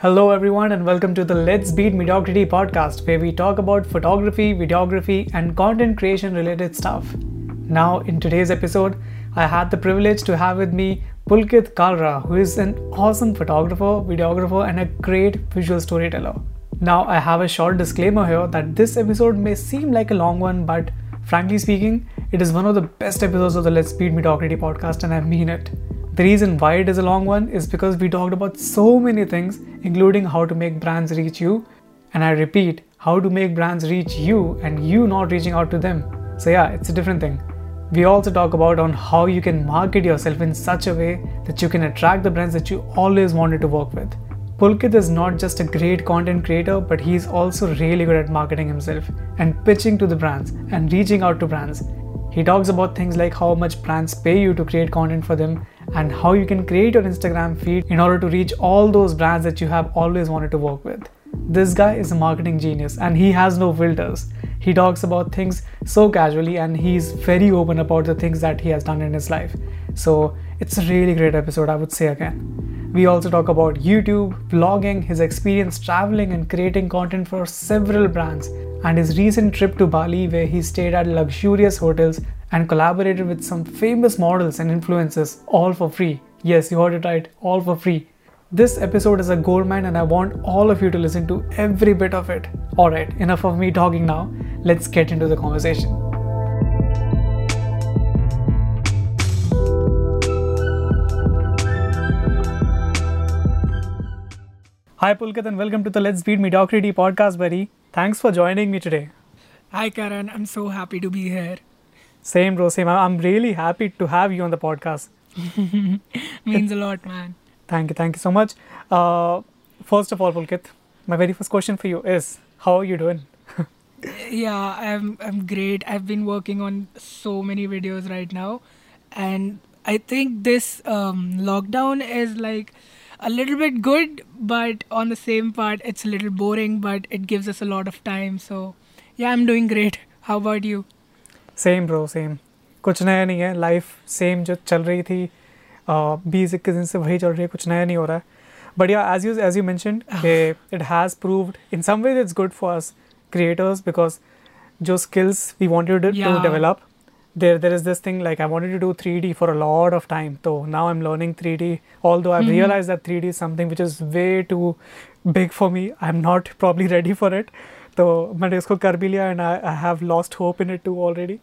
Hello, everyone, and welcome to the Let's Beat Mediocrity podcast, where we talk about photography, videography, and content creation related stuff. Now, in today's episode, I had the privilege to have with me Pulkit Kalra, who is an awesome photographer, videographer, and a great visual storyteller. Now, I have a short disclaimer here that this episode may seem like a long one, but frankly speaking, it is one of the best episodes of the Let's Beat Mediocrity podcast, and I mean it. The reason why it is a long one is because we talked about so many things, including how to make brands reach you. And I repeat, how to make brands reach you and you not reaching out to them. So, yeah, it's a different thing. We also talk about on how you can market yourself in such a way that you can attract the brands that you always wanted to work with. Pulkit is not just a great content creator, but he's also really good at marketing himself and pitching to the brands and reaching out to brands. He talks about things like how much brands pay you to create content for them and how you can create your Instagram feed in order to reach all those brands that you have always wanted to work with. This guy is a marketing genius and he has no filters. He talks about things so casually and he's very open about the things that he has done in his life. So it's a really great episode, I would say again. We also talk about YouTube, vlogging, his experience traveling and creating content for several brands, and his recent trip to Bali where he stayed at luxurious hotels and collaborated with some famous models and influencers all for free. Yes, you heard it right, all for free. This episode is a goldmine and I want all of you to listen to every bit of it. Alright, enough of me talking now. Let's get into the conversation. Hi Pulkit and welcome to the Let's Beat Mediocrity podcast, buddy. Thanks for joining me today. Hi Karan, I'm so happy to be here. Same, bro. Same. I'm really happy to have you on the podcast. Means a lot, man. Thank you. Thank you so much. Uh, first of all, Pulkit, my very first question for you is, how are you doing? yeah, I'm I'm great. I've been working on so many videos right now, and I think this um, lockdown is like a little bit good, but on the same part, it's a little boring. But it gives us a lot of time. So yeah, I'm doing great. How about you? Same bro same कुछ नया नहीं है life same जो चल रही थी बीस इक्कीस दिन से वही चल रही है कुछ नया नहीं हो रहा है but yeah as you as you mention it has proved in some ways it's good for us creators because जो skills we wanted to develop there there is this thing like I wanted to do 3D for a lot of time. So now I'm learning 3D. Although I've mm-hmm. realized that 3D is something which is way too big for me. I'm not probably ready for it. तो मैंने इसको कर भी लिया and I have lost hope in it too already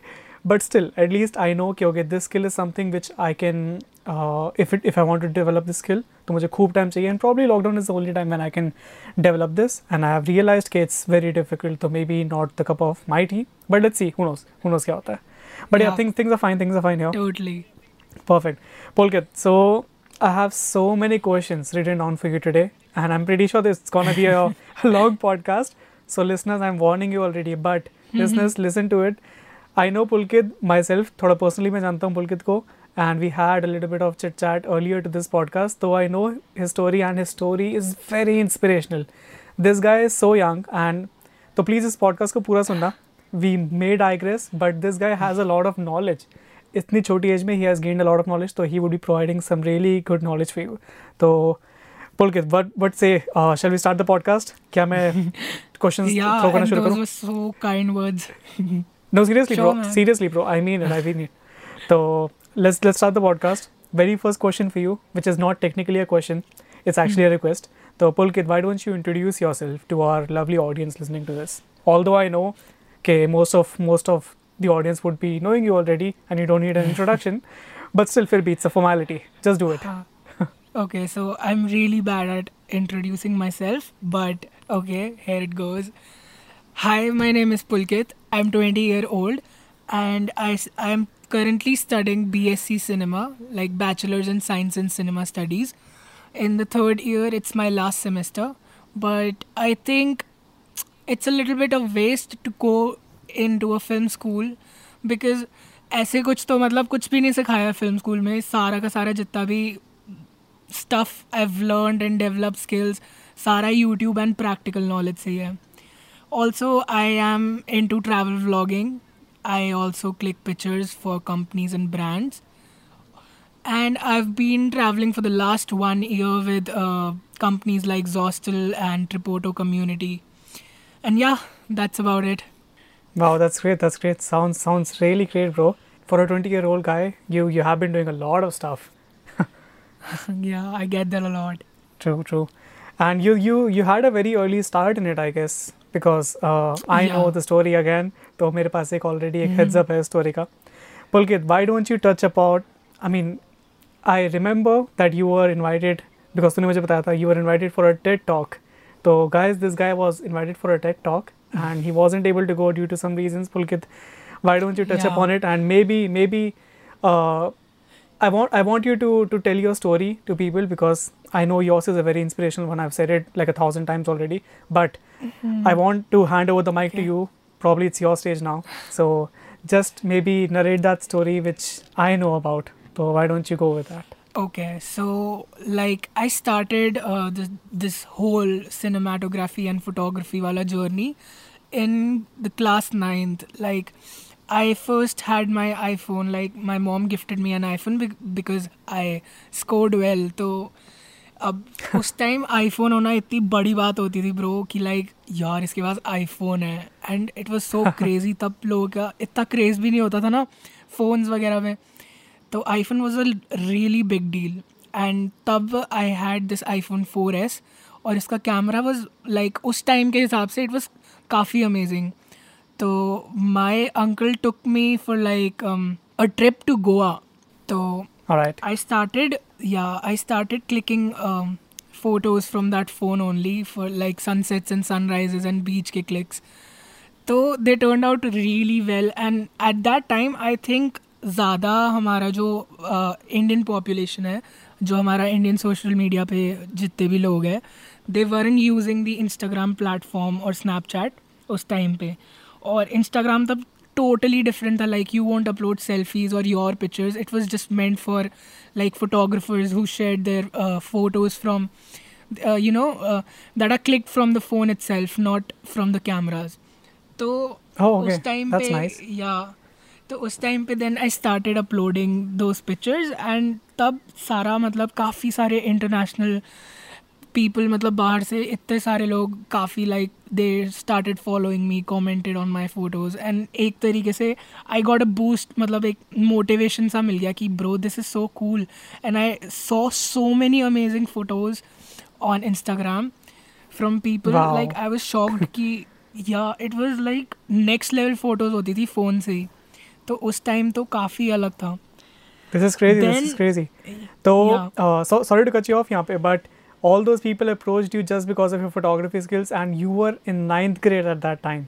but still at least I know कि okay this skill is something which I can if it if I want to develop this skill तो मुझे खूब time चाहिए and probably lockdown is only time when I can develop this and I have realise कि it's very difficult तो maybe not the cup of my tea but let's see who knows क्या होता है but yeah things things are fine things are fine here totally perfect Pulkit so I have so many questions written down for you today and I'm pretty sure this is gonna be a a long podcast So, listeners, I'm warning you already, but mm-hmm. listeners, listen to it. I know Pulkit myself, thoda personally मैं जानता हूँ Pulkit को and we had a little bit of chit chat earlier to this podcast. Though I know his story and his story is very inspirational. This guy is so young and तो please इस podcast को पूरा सुनना We made digress, but this guy has a lot of knowledge. इतनी छोटी age में ही has gained a lot of knowledge तो he would be providing some really good knowledge for you तो Pulkit, what what say? Uh, shall we start the podcast? क्या मैं questions yeah, throw करना शुरू करूँ? Yeah, so kind words. no, seriously, sure, bro. Man. Seriously, bro. I mean it. I mean it. So let's let's start the podcast. Very first question for you, which is not technically a question. It's actually a request. So Pulkit, why don't you introduce yourself to our lovely audience listening to this? Although I know, okay, most of most of the audience would be knowing you already, and you don't need an introduction. but still, feel it's a formality. Just do it. Okay, so I'm really bad at introducing myself, but okay, here it goes. Hi, my name is Pulkit. I'm 20 year old, and I I'm currently studying BSc Cinema, like Bachelor's in Science and Cinema Studies. In the third year, it's my last semester, but I think it's a little bit of waste to go into a film school because ऐसे कुछ तो मतलब कुछ भी नहीं सिखाया film school में सारा का सारा जितना भी stuff I've learned and developed skills सारा YouTube and practical knowledge से है also I am into travel vlogging I also click pictures for companies and brands and I've been traveling for the last one year with uh, companies like Zostel and Tripoto Community. And yeah, that's about it. Wow, that's great. That's great. Sounds sounds really great, bro. For a 20 year old guy, you you have been doing a lot of stuff. yeah, I get that a lot. True, true. And you you you had a very early start in it, I guess, because uh, I Yeah. know the story again. तो मेरे पास एक already एक heads up है story का. Pulkit, why don't you touch about? I mean, I remember that you were invited because तूने मुझे बताया था you were invited for a TED talk. So guys, this guy was invited for a TED talk and he wasn't able to go due to some reasons. Pulkit, why don't you touch Yeah. upon it and maybe maybe uh, I want I want you to to tell your story to people because I know yours is a very inspirational one. I've said it like a thousand times already, but I want to hand over the mic to you. Probably it's your stage now. So just maybe narrate that story which I know about. So why don't you go with that? Okay, so like I started uh, this this whole cinematography and photography wala journey in the class ninth. Like I first had my iPhone. Like my mom gifted me an iPhone bec- because I scored well. तो अब उस time iPhone होना इतनी बड़ी बात होती थी bro कि लाइक यार इसके पास आईफोन है and it was so crazy तब लोगों का इतना क्रेज भी नहीं होता था ना फोन्स वगैरह में तो iPhone was a really big deal and तब I had this iPhone four S और इसका कैमरा वॉज़ लाइक उस टाइम के हिसाब से इट वॉज़ काफ़ी अमेजिंग तो my uncle took me for like a trip to Goa तो I started yeah I started clicking photos from that phone only for like sunsets and sunrises and beach के clicks तो they turn out really well and at that time I think ज़्यादा हमारा जो Indian population है जो हमारा Indian social media पे जितने भी लोग हैं they were in using the Instagram platform और स्नैपचैट उस टाइम पे। और इंस्टाग्राम तब टोटली डिफरेंट था like you want upload selfies और your pictures it was just meant for like photographers who share their photos from you know that are click from the phone itself not from the cameras तो oh, उस time पे या तो उस time पे then I started uploading those pictures and तब सारा मतलब काफ़ी सारे इंटरनेशनल पीपल मतलब बाहर से इतने सारे लोग काफ़ी like they started following me commented on my photos and एक तरीके से आई गॉट अ बूस्ट मतलब एक मोटिवेशन सा मिल गया कि bro this is so cool and I saw so many amazing photos on Instagram from people like I was shocked कि yeah it was like next level photos होती थी phone से ही। तो उस टाइम तो काफ़ी अलग था। This is crazy this is crazy तो sorry to cut you off यहाँ पे but all those people approach you just because of your photography skills and you are in ninth grade at that time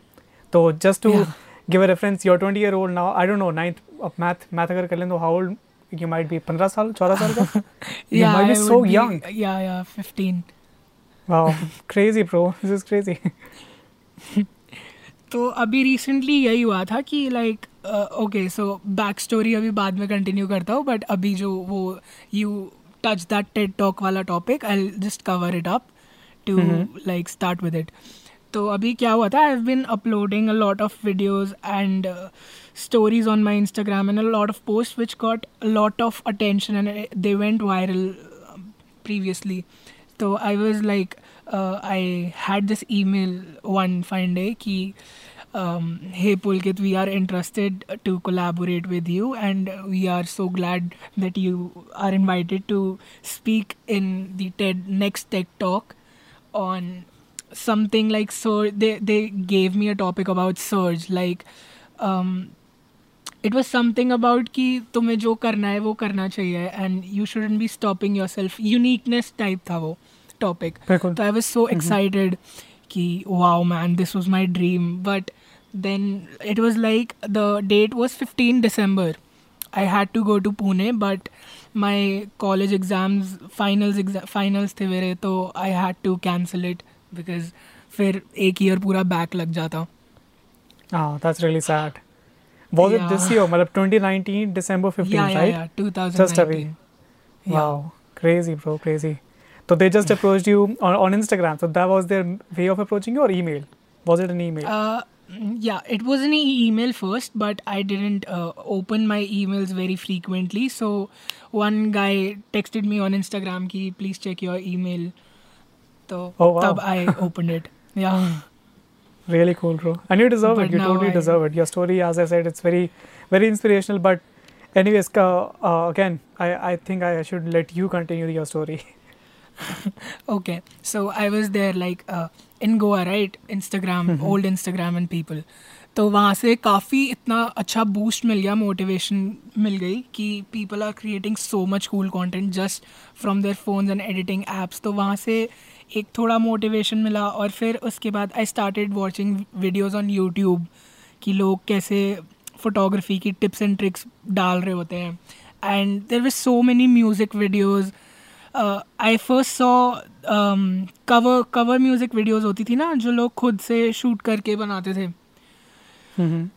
तो just to give a reference you're twenty year old now I don't know ninth math math अगर कर लें तो how old you might be पंद्रह साल चौदह साल का? या I would so young yeah yeah crazy bro this is crazy तो अभी रिसेंटली यही हुआ था कि like like, okay so back story अभी बाद में कंटिन्यू करता हूँ बट अभी जो वो you touch that TED talk वाला topic I just cover it up to like start with it तो अभी क्या हुआ था I have been uploading a lot of videos and stories on my Instagram and a lot of post which got lot of attention and they went viral previously तो I was like I had this email one fine day की um, hey pulkit we are interested to collaborate with you and we are so glad that you are invited to speak in the TED next tech talk on something like so they they gave me a topic about surge like um it was something about कि तुम्हें जो करना है वो करना चाहिए and you shouldn't be stopping your self uniqueness type था वो टॉपिक बिल्कुल। तो आई वॉज सो एक्साइटेड कि wow man this was my dream but then it was like the date was fifteen December I had to go to Pune, but my college exams, finals, exa- finals थे मेरे तो I had to cancel it because फिर एक year पूरा back लग जाता Oh, that's really sad. Was it this Yeah. year? मतलब 2019 December 15th, yeah, yeah, right? yeah, 2019. Just a week. Yeah. Wow, crazy, bro, crazy. So they just approached you on, on Instagram. So that was their way of approaching you, or email? Was it an email? Uh, yeah, it was an e- email first, but I didn't uh, open my emails very frequently. So one guy texted me on Instagram ki please check your email. So Oh, wow. tab I opened it. Yeah. Really cool, bro. And you deserve But it. You totally I- deserve it. Your story, as I said, it's very, very inspirational. But, anyways, uh, uh, again, I, I think I should let you continue your story. Okay. So I was there like uh, Goa right Instagram Instagram, Instagram and people तो वहाँ से काफ़ी इतना अच्छा boost मिल गया motivation मिल गई कि people are creating so much cool content just from their phones and editing apps तो वहाँ से एक थोड़ा मोटिवेशन मिला और फिर उसके बाद I started watching videos on YouTube कि लोग कैसे फोटोग्राफी की टिप्स एंड ट्रिक्स डाल रहे होते हैं. And there were so many music videos I first saw cover cover music videos होती थी ना जो लोग खुद से शूट करके बनाते थे।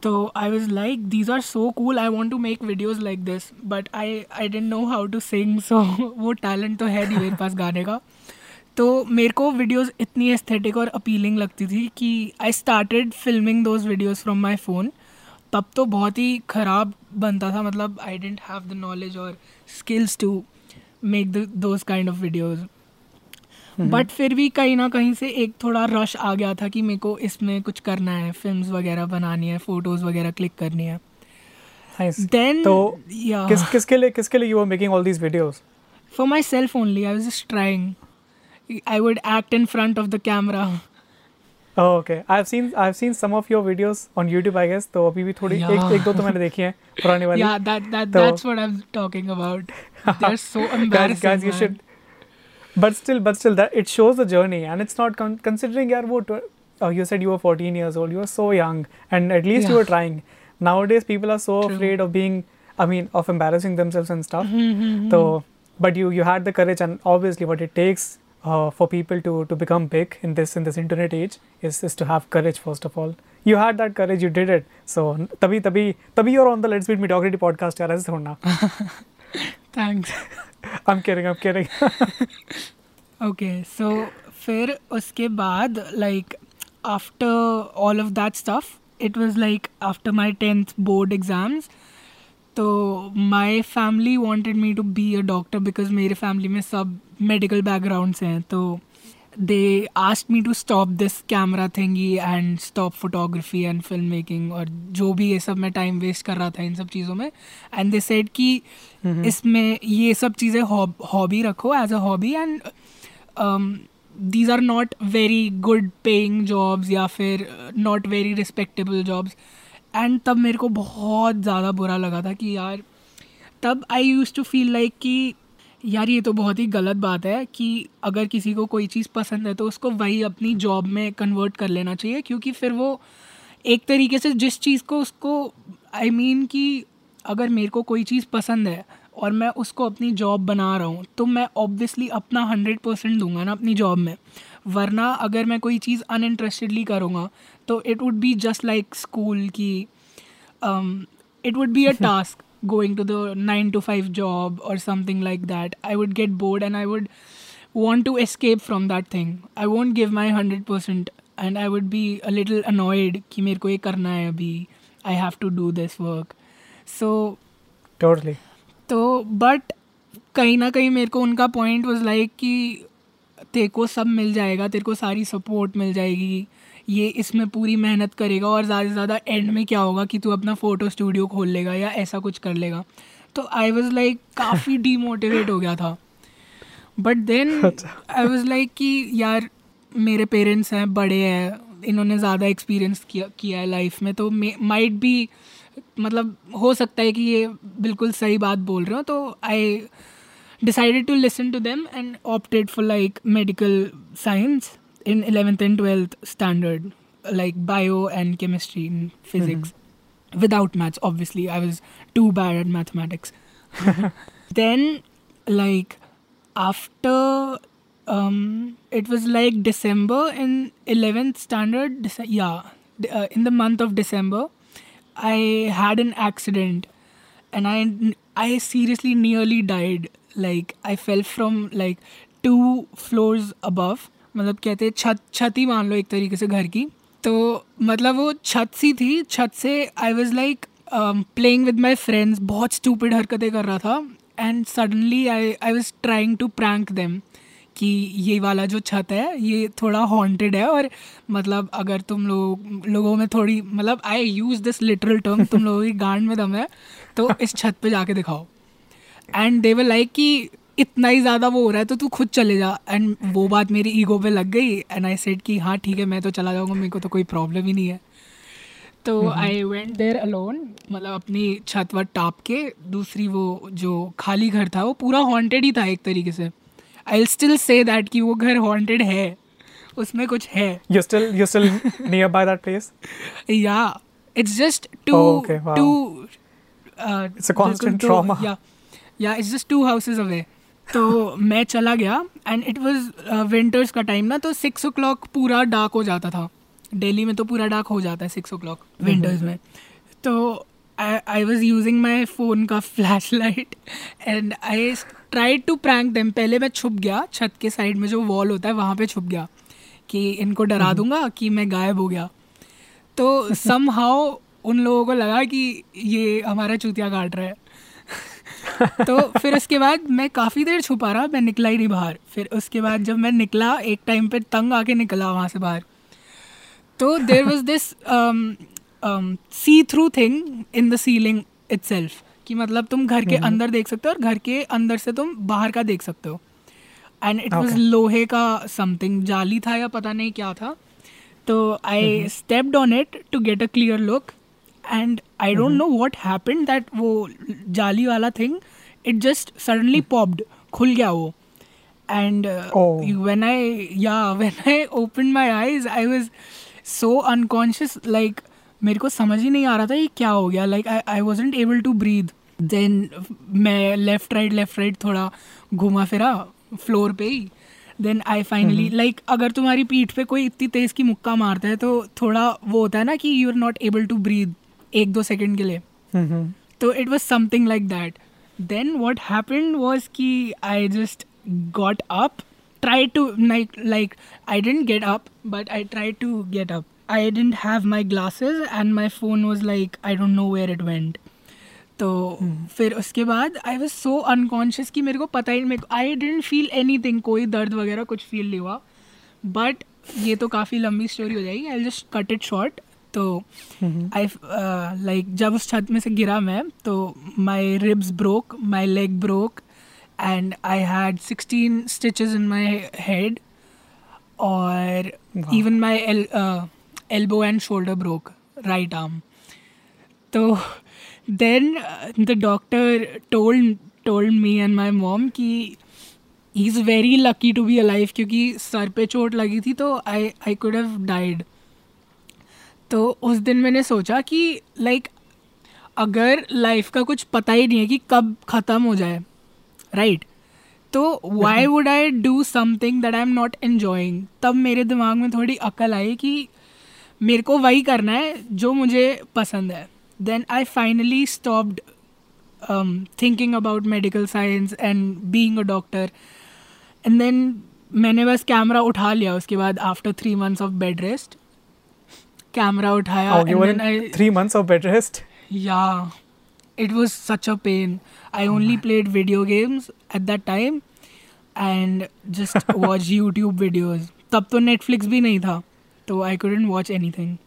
तो I was like these are so cool I want to make videos like this but I I didn't know how to sing so वो टैलेंट तो है नहीं मेरे पास गाने का। तो मेरे को वीडियोज़ इतनी एस्थेटिक और अपीलिंग लगती थी कि I started filming those videos from my phone तब तो बहुत ही ख़राब बनता था मतलब I didn't have the knowledge और skills to make those kind of videos but फिर भी कहीं ना कहीं से एक थोड़ा रश आ गया था कि मेरे को इसमें कुछ करना है फ़िल्म वगैरह बनानी है फ़ोटोज़ वगैरह क्लिक करनी है. देन तो या किस किसके लिए किसके लिए you were making all these videos? For myself only I was just trying I would act in front of the camera Oh, okay. I've seen I've seen some of your videos on YouTube, I guess. तो अभी भी थोड़ी एक Yeah. एक दो तो मैंने देखी हैं पुरानी वाली. yeah that that तो- that's what i'm talking about they're so guys, embarrassing guys, you man. should. But still, but still, that it shows the journey, and it's not con- considering यार वो. Oh, you said you were 14 years old. You were so young, and at least yeah. you were trying. Nowadays, people are so True. afraid of being. I mean, of embarrassing themselves and stuff. Mhm, So, but you you had the courage, and obviously, what it takes uh, for people to to become big in this in this internet age is is to have courage first of all. You had that courage. You did it. So तभी तभी तभी you're on the Let's Beat Mediocrity podcast यार ऐसे थोड़ा ना. thanks I'm kidding. I'm kidding. Okay so फिर उसके बाद like after all of that stuff it was like after my tenth board exams तो my family wanted me to be a doctor because मेरे family में सब medical background से हैं तो they asked me to stop this camera thingy and stop photography and film making और जो भी ये सब मैं टाइम वेस्ट कर रहा था इन सब चीज़ों में। एंड दे सेड कि इसमें ये सब चीज़ें हॉबी रखो as a hobby and these are not very good paying jobs या फिर not very respectable jobs and तब मेरे को बहुत ज़्यादा बुरा लगा था कि यार तब I use to feel like कि यार ये तो बहुत ही गलत बात है कि अगर किसी को कोई चीज़ पसंद है तो उसको वही अपनी जॉब में कन्वर्ट कर लेना चाहिए क्योंकि फिर वो एक तरीके से जिस चीज़ को उसको आई I मीन mean कि अगर मेरे को कोई चीज़ पसंद है और मैं उसको अपनी जॉब बना रहा हूँ तो मैं ऑब्वियसली अपना हंड्रेड परसेंट दूँगा ना अपनी जॉब में। वरना अगर मैं कोई चीज़ अनइंटरेस्टेडली करूँगा तो it would be just like school की it would be a task going to the 9 to 5 job or something like that i would get bored and i would want to escape from that thing i won't give my 100% and i would be a little annoyed कि मेरे को ये करना है अभी i have to do this work so totally. तो but कहीं ना कहीं मेरे को उनका पॉइंट वाज लाइक कि तेरे को सब मिल जाएगा तेरे को सारी सपोर्ट मिल जाएगी ये इसमें पूरी मेहनत करेगा और ज़्यादा से ज़्यादा एंड में क्या होगा कि तू अपना फ़ोटो स्टूडियो खोल लेगा या ऐसा कुछ कर लेगा। तो आई वॉज़ लाइक काफ़ी डीमोटिवेट हो गया था। But then I was like कि यार मेरे पेरेंट्स हैं बड़े हैं इन्होंने ज़्यादा एक्सपीरियंस किया किया है लाइफ में तो माइट भी मतलब हो सकता है कि ये बिल्कुल सही बात बोल रहे हो तो I decided to listen to them and opted for like medical science in 11th and 12th standard like bio and chemistry and physics. Without maths obviously. I was too bad at mathematics. Then like after um it was like december in 11th standard Dece- yeah uh, in the month of december i had an accident and i i seriously nearly died. Like i fell from like two floors above मतलब कहते हैं, छत छत ही मान लो एक तरीके से घर की। तो मतलब वो छत सी थी, छत से I was like playing with my friends बहुत स्टूपिड हरकतें कर रहा था। And suddenly I I was trying to prank them कि ये वाला जो छत है, ये थोड़ा हॉन्टेड है और मतलब अगर तुम लोग, लोगों में थोड़ी मतलब I use this literal term तुम लोगों की गांड में दम है तो इस छत पे जाके दिखाओ। एंड दे वर लाइक कि इतना ही ज़्यादा वो हो रहा है तो तू खुद चले जा एंड वो बात मेरी ईगो पे लग गई एंड आई सेड कि हाँ ठीक है मैं तो चला जाऊँगा मेरे को तो कोई प्रॉब्लम ही नहीं है तो आई वेंट देयर अलोन मतलब अपनी छत वर टाप के दूसरी वो जो खाली घर था वो पूरा हॉन्टेड ही था एक तरीके से आई स्टिल से दैट कि वो घर हॉन्टेड है उसमें कुछ है You still you still nearby that place? Yeah it's just two. Two It's a constant trauma. Yeah yeah it's just two houses away तो मैं चला गया एंड इट वाज विंटर्स का टाइम ना तो सिक्स ओ क्लॉक पूरा dark हो जाता था। दिल्ली में तो पूरा डार्क हो जाता है सिक्स ओ क्लॉक विंटर्स में। तो I was using my phone का flashlight and I try to prank them पहले मैं छुप गया छत के साइड में जो वॉल होता है वहाँ पे छुप गया कि इनको डरा दूँगा कि मैं गायब हो गया। तो सम हाउ उन लोगों को लगा कि ये हमारा चूतिया काट रहा है। तो फिर उसके बाद मैं काफ़ी देर छुपा रहा मैं निकला ही नहीं बाहर। फिर उसके बाद जब मैं निकला एक टाइम पे तंग आके निकला वहाँ से बाहर। तो there was this see through thing in the ceiling it कि मतलब तुम घर के अंदर देख सकते हो और घर के अंदर से तुम बाहर का देख सकते हो। एंड इट वॉज़ लोहे का समथिंग जाली था या पता नहीं क्या था। तो I stepped on it to get a clear look and I don't know what happen that वो जाली वाला thing it just suddenly popped खुल गया वो. And when I yeah yeah I open my eyes I was so unconscious like मेरे को समझ ही नहीं आ रहा था ये क्या हो गया. Like I I wasn't able to breathe then मैं लेफ़्ट राइट लेफ़्ट राइट थोड़ा घुमा फिरा फ्लोर पे ही. देन आई फाइनली लाइक अगर तुम्हारी पीठ पे कोई इतनी तेज़ की मुक्का मारता है तो थोड़ा वो होता है ना कि you are not able to breathe एक दो सेकेंड के लिए। तो it was something like that then what happened was कि I just got up try to like like I didn't get up but I try to get up I didn't have my glasses and my phone was like I don't know where it went तो hmm. फिर उसके बाद आई was so unconscious कि मेरे को पता ही नहीं I didn't feel anything कोई दर्द वगैरह कुछ फील नहीं हुआ. बट ये तो काफ़ी लंबी स्टोरी हो जाएगी I just cut it short तो mm-hmm. आई लाइक जब उस छत में से गिरा मैं तो my ribs broke my leg broke and I had sixteen stitches in my head और even my elbow and shoulder broke right arm तो then the doctor told told me and my mom कि he is very lucky to be alive क्योंकि सर पे चोट लगी थी तो I I could have died तो उस दिन मैंने सोचा कि लाइक अगर लाइफ का कुछ पता ही नहीं है कि कब ख़त्म हो जाए राइट तो why would I do something that I am not enjoying तब मेरे दिमाग में थोड़ी अकल आई कि मेरे को वही करना है जो मुझे पसंद है। Then I finally stopped thinking about medical science and being a doctor and then मैंने बस कैमरा उठा लिया उसके बाद after three months of bed rest camera उठाया Oh, you and were then in I- three months of bed rest. Yeah, it was such a pain. I only played video games at that time and just watched YouTube videos. तब तो Netflix भी नहीं था तो I couldn't watch anything.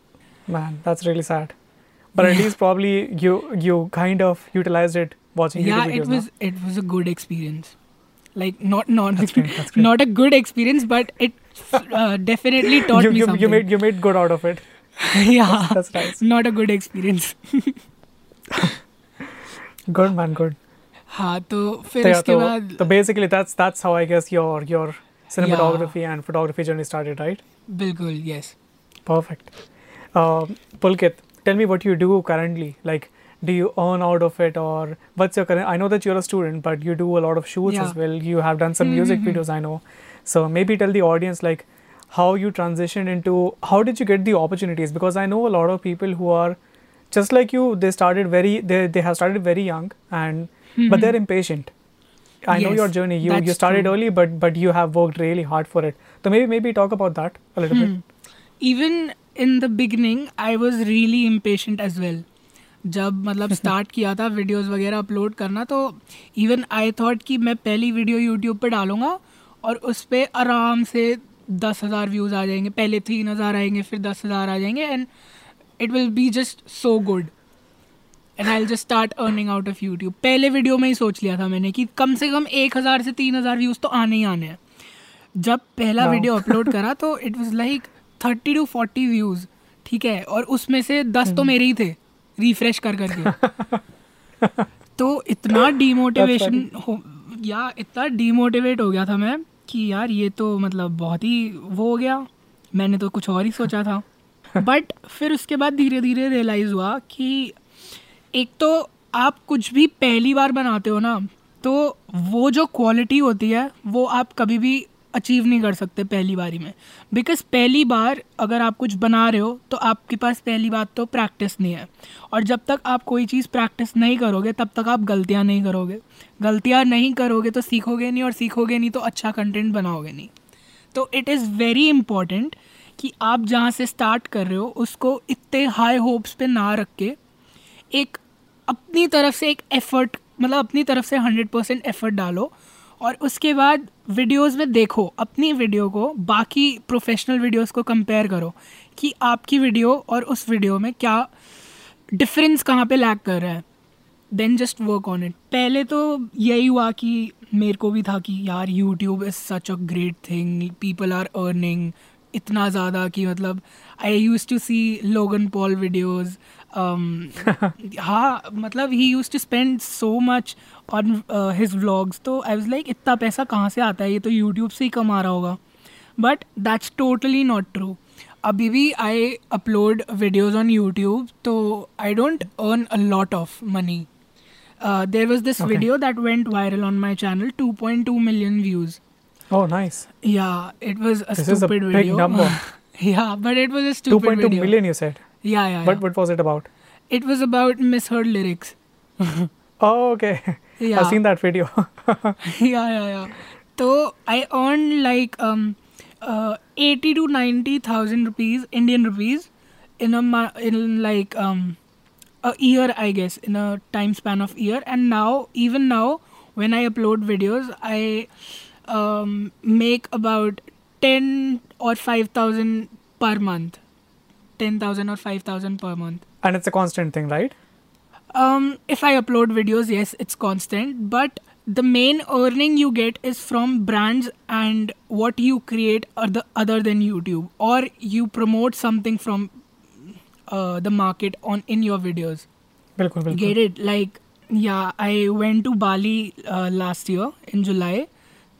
Man, that's really sad. But at Yeah. least probably you you kind of utilized it watching yeah, YouTube it videos. was it was a good experience. Like not not That's great, that's great. not a good experience, but it uh, definitely no? taught you, me you, something. you made you made good out of it. yeah, That's nice. not a good experience. Good man, good. हाँ तो So, फिर yeah, उसके so, बाद so basically that's that's how I guess your your cinematography and photography journey started, right? बिल्कुल yes. Perfect. Um, Pulkit, tell me what you do currently. Like, do you earn out of it, or what's your current? I know that you're a student, but you do a lot of shoots Yeah. as well. You have done some music Mhm. videos, I know. So maybe tell the audience like how you transitioned into how did you get the opportunities? Because I know a lot of people who are just like you. They started very they they have started very young, and but they're impatient. I know your Yes, journey. You you that's started true. early, but but you have worked really hard for it. So maybe maybe talk about that a little bit. Hmm. Even in the beginning I was really impatient as well जब मतलब start किया था videos वगैरह upload करना तो even I thought कि मैं पहली वीडियो यूट्यूब पे डालूंगा और उस पर आराम से दस हज़ार व्यूज़ आ जाएँगे पहले तीन हज़ार आएँगे फिर दस हज़ार आ जाएँगे and it will be just so good and I just start earning out of YouTube पहले वीडियो में ही सोच लिया था मैंने कि कम से कम एक हज़ार से तीन हज़ार व्यूज़ तो आने ही आने हैं। जब पहला वीडियो अपलोड करा तो it was like thirty to forty views ठीक है? और उसमें से दस तो हम्म। मेरे ही थे रिफ्रेश कर करके। तो इतना डीमोटिवेशन हो या इतना डीमोटिवेट हो गया था मैं कि यार ये तो मतलब बहुत ही वो हो गया। मैंने तो कुछ और ही सोचा था। बट फिर उसके बाद धीरे धीरे रियलाइज़ हुआ कि एक तो आप कुछ भी पहली बार बनाते हो ना तो वो जो क्वालिटी होती है वो आप कभी भी अचीव नहीं कर सकते पहली बारी में। बिकॉज़ पहली बार अगर आप कुछ बना रहे हो तो आपके पास पहली बात तो प्रैक्टिस नहीं है। और जब तक आप कोई चीज़ प्रैक्टिस नहीं करोगे, तब तक आप गलतियाँ नहीं करोगे। गलतियाँ नहीं करोगे तो सीखोगे नहीं, और सीखोगे नहीं तो अच्छा कंटेंट बनाओगे नहीं। तो इट इज़ वेरी इंपॉर्टेंट कि आप जहाँ से स्टार्ट कर रहे हो, उसको इतने हाई होप्स पे ना रख के एक अपनी तरफ़ से एक एफ़र्ट मतलब अपनी तरफ़ से हंड्रेड परसेंट एफ़र्ट डालो और उसके बाद वीडियोस में देखो, अपनी वीडियो को, बाकी प्रोफेशनल वीडियोस को कंपेयर करो कि आपकी वीडियो और उस वीडियो में क्या डिफरेंस कहाँ पे लैक कर रहा है। Then just work on it पहले तो यही हुआ कि मेरे को भी था कि यार YouTube is such a great thing people are earning इतना ज़्यादा कि मतलब I use to see Logan Paul videos हाँ मतलब he use to spend so much on his vlogs तो आई वॉज़ लाइक इतना पैसा कहाँ से आता है ये तो यूट्यूब से ही कमा रहा होगा but that's totally not true अभी भी I upload videos on YouTube तो I don't earn a lot of money there was this video that went viral on my channel two point two million views Oh, nice. Yeah, it was a this stupid is a video. big number. yeah, but it was a stupid 2.2 video. million, you said. Yeah, yeah. But yeah. what was it about? It was about misheard lyrics. oh, okay. Yeah. I've seen that video. yeah, yeah, yeah. So I earned like um, uh, eighty to ninety thousand rupees, Indian rupees, in a in like um, a year, I guess, in a time span of year. And now, even now, when I upload videos, I um, make about ten or five thousand per month 10,000 or 5,000 per month. And it's a constant thing, right? Um, if I upload videos, yes, it's constant. But the main earning you get is from brands and what you create other, other than YouTube. Or you promote something from uh, the market on in your videos. Bilkul, bilkul. Get it? Like, yeah, I went to Bali uh, last year in July.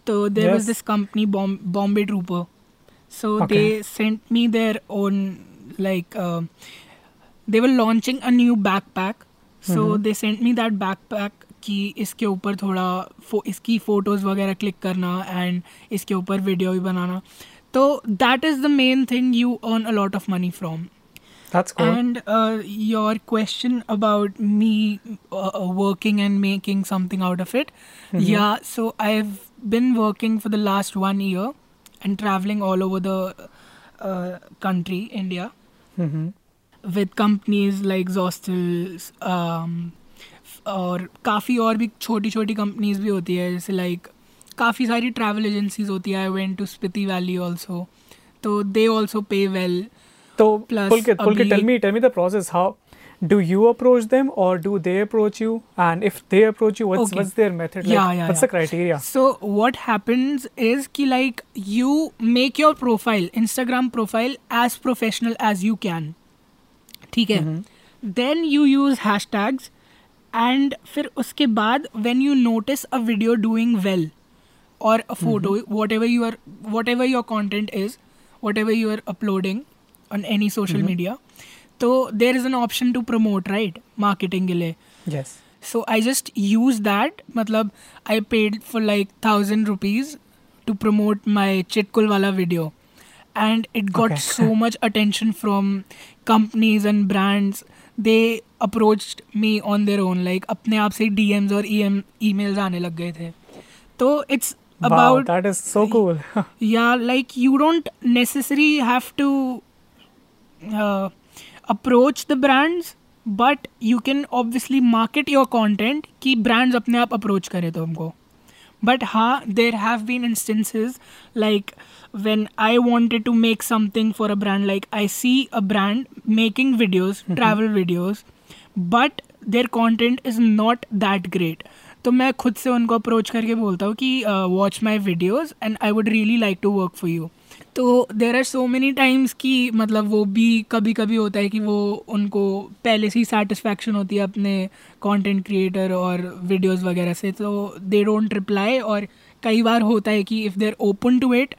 So there yes. was this company, Bom- Bombay Trooper. So okay. they sent me their own like uh, they were launching a new backpack so mm-hmm. they sent me that backpack कि इसके ऊपर थोड़ा फो इसकी photos वगैरह click करना and इसके ऊपर video भी बनाना तो that is the main thing you earn a lot of money from That's cool. And uh, your question about me uh, working and making something out of it. Mm-hmm. Yeah, so I've been working for the last one year and traveling all over the uh, country, India. With companies like Zostel और काफ़ी और भी छोटी छोटी companies भी होती है जैसे लाइक काफ़ी सारी ट्रैवल एजेंसीज होती है I went to Spiti valley also तो दे ऑल्सो पे वेल तो plus tell me tell me the process how do you approach them or do they approach you and if they approach you what's, okay. what's their method like, yeah, yeah, what's yeah. the criteria so what happens is ki like you make your profile instagram profile as professional as you can ठीक है then you use hashtags and फिर उसके बाद when you notice a video doing well और a photo whatever you are whatever your content is whatever you are uploading on any social media तो there is an option to promote right marketing के लिए. So I just use that मतलब I paid for like thousand rupees to promote my Chitkul वाला video and it got so much attention from companies and brands they approach me on their own like अपने आप से D Ms और E M E mails आने लग गए थे. तो it's about that is so cool yeah like you don't necessary have to approach the brands but you can obviously market your content कि ब्रांड्स अपने आप अप्रोच करें तो हमको। बट हाँ there have been instances like when I wanted to make something for a brand like I see a brand making videos mm-hmm. travel videos, content is not that great तो मैं खुद से उनको approach करके बोलता हूँ कि watch my videos and I would really like to work for you तो there are so many times कि मतलब वो भी कभी कभी होता है कि वो उनको पहले से ही सेटिस्फैक्शन होती है अपने कंटेंट क्रिएटर और वीडियोस वगैरह से तो दे डोंट रिप्लाई और कई बार होता है कि if they're open to it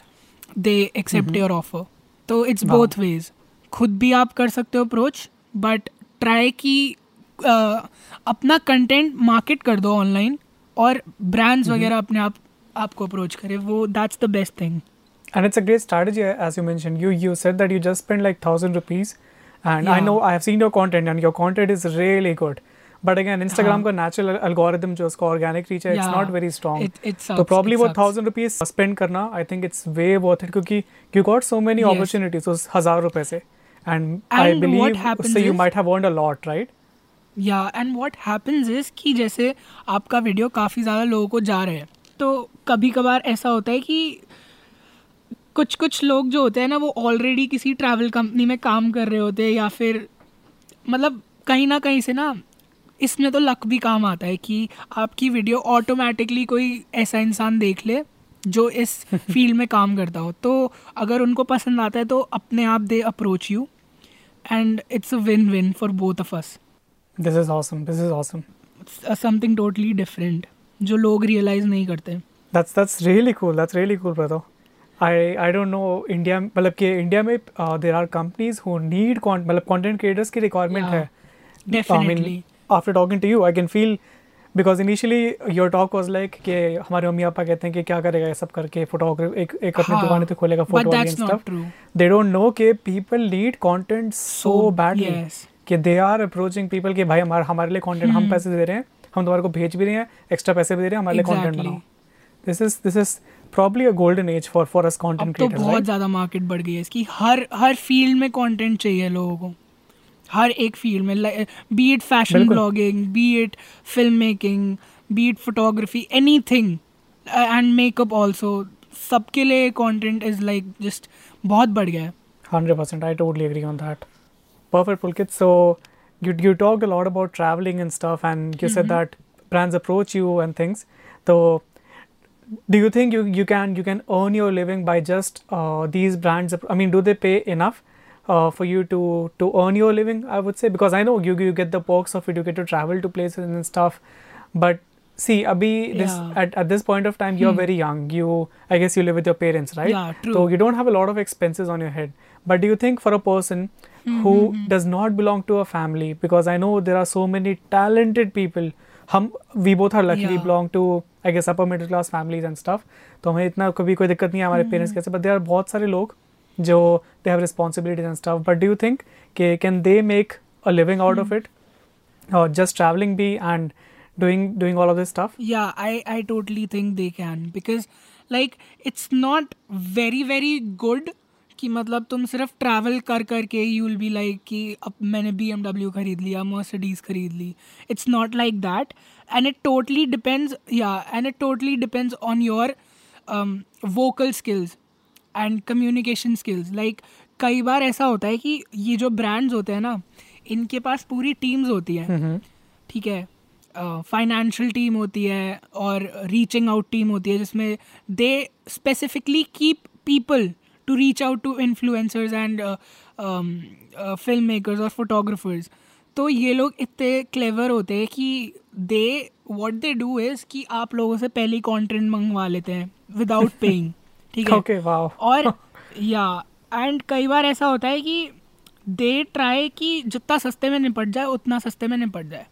they accept your offer तो इट्स बोथ वेज खुद भी आप कर सकते हो अप्रोच बट ट्राई कि अपना कंटेंट मार्केट कर दो ऑनलाइन और ब्रांड्स mm-hmm. वगैरह अपने आप आपको अप्रोच करें वो that's the best thing And it's a great strategy, as you mentioned. You you said that you just spent like thousand rupees, and yeah. I know I have seen your content, and your content is really good. But again Instagram का natural algorithm जो उसका organic reach है it's not very strong तो probably वो thousand rupees spend करना I think it's way worth it क्योंकि you got so many opportunities उस हज़ार रुपए से एंड आई बिलीव उससे you might have earned a lot right yeah and what happens is कि जैसे आपका वीडियो काफ़ी ज़्यादा लोगों को जा रहे हैं तो कभी कभार ऐसा होता है कि कुछ कुछ लोग जो होते हैं ना वो ऑलरेडी किसी ट्रैवल कंपनी में काम कर रहे होते हैं या फिर मतलब कहीं ना कहीं से ना इसमें तो लक भी काम आता है कि आपकी वीडियो ऑटोमेटिकली कोई ऐसा इंसान देख ले जो इस फ़ील्ड में काम करता हो। तो अगर उनको पसंद आता है तो अपने आप they approach you and it's a win win for both of us this is awesome this is awesome something totally different जो लोग रियलाइज़ नहीं करते। That's that's really cool that's really cool brother I I don't know India मतलब कि India में there are companies who need मतलब content creators की requirement है। Definitely after talking to you, I can feel because initially your talk was like कि हमारे mummy papa कहते हैं कि क्या करेगा ये सब करके फोटोग्राफी एक एक अपनी दुकान पे खोलेगा फ़ोटो दे डोंट नो कि people need content so badly कि दे आर अप्रोचिंग पीपल कि भाई हमारे हमारे लिए कंटेंट हम पैसे दे रहे हैं हम तुम्हारे को भेज भी रहे हैं एक्स्ट्रा पैसे भी दे रहे हैं हमारे लिए कंटेंट बनाओ। This is this is probably a golden age for for us content creators तो बहुत ज़्यादा मार्केट बढ़ गई है इसकी। हर हर फ़ील्ड में कंटेंट चाहिए लोगों को। हर एक फ़ील्ड में be it fashion blogging be it film making be it photography anything and makeup also सबके लिए कॉन्टेंट इज़ लाइक जस्ट बहुत बढ़ गया है। Hundred percent I totally agree on that perfect pulkit. So you you talked a lot about traveling and stuff and you mm-hmm. said that brands approach you and things. So do you think you you can you can earn your living by just uh, these brands i mean do they pay enough uh, for you to to earn your living i would say because i know you, you get the perks of it you get to travel to places and stuff but see abhi this yeah. at, at this point of time you're hmm. very young you i guess you live with your parents right yeah, true. so you don't have a lot of expenses on your head but do you think for a person mm-hmm. who hmm, hmm. does not belong to a family because i know there are so many talented people हम we both are luckily belong to I guess upper middle class families and stuff तो हमें इतना कभी कोई दिक्कत नहीं है हमारे पेरेंट्स कैसे बट दे आर बहुत सारे लोग जो they have responsibilities and stuff but do you think के can they make a living out of it और जस्ट ट्रैवलिंग भी and doing doing all of this stuff yeah I I totally think they can because like it's not very very good कि मतलब तुम सिर्फ़ travel कर कर के you will be like कि अब मैंने बी एम डब्ल्यू खरीद लिया मर्सिडीज़ खरीद ली। It's not like that and it totally depends yeah and it totally depends on your vocal skills and communication skills like कई बार ऐसा होता है कि ये जो ब्रांड्स होते हैं ना इनके पास पूरी टीम्स होती हैं। ठीक है? फाइनेंशियल uh, टीम होती है और रीचिंग आउट टीम होती है जिसमें they specifically keep people to reach out to influencers and film makers और फोटोग्राफर्स तो ये लोग इतने क्लेवर होते हैं कि they what they do is कि आप लोगों से पहले कॉन्टेंट मंगवा लेते हैं विदाउट पेइंग ठीक है? Okay, wow. और या एंड कई बार ऐसा होता है कि दे ट्राई कि जितना सस्ते में निपट जाए उतना सस्ते में निपट जाए।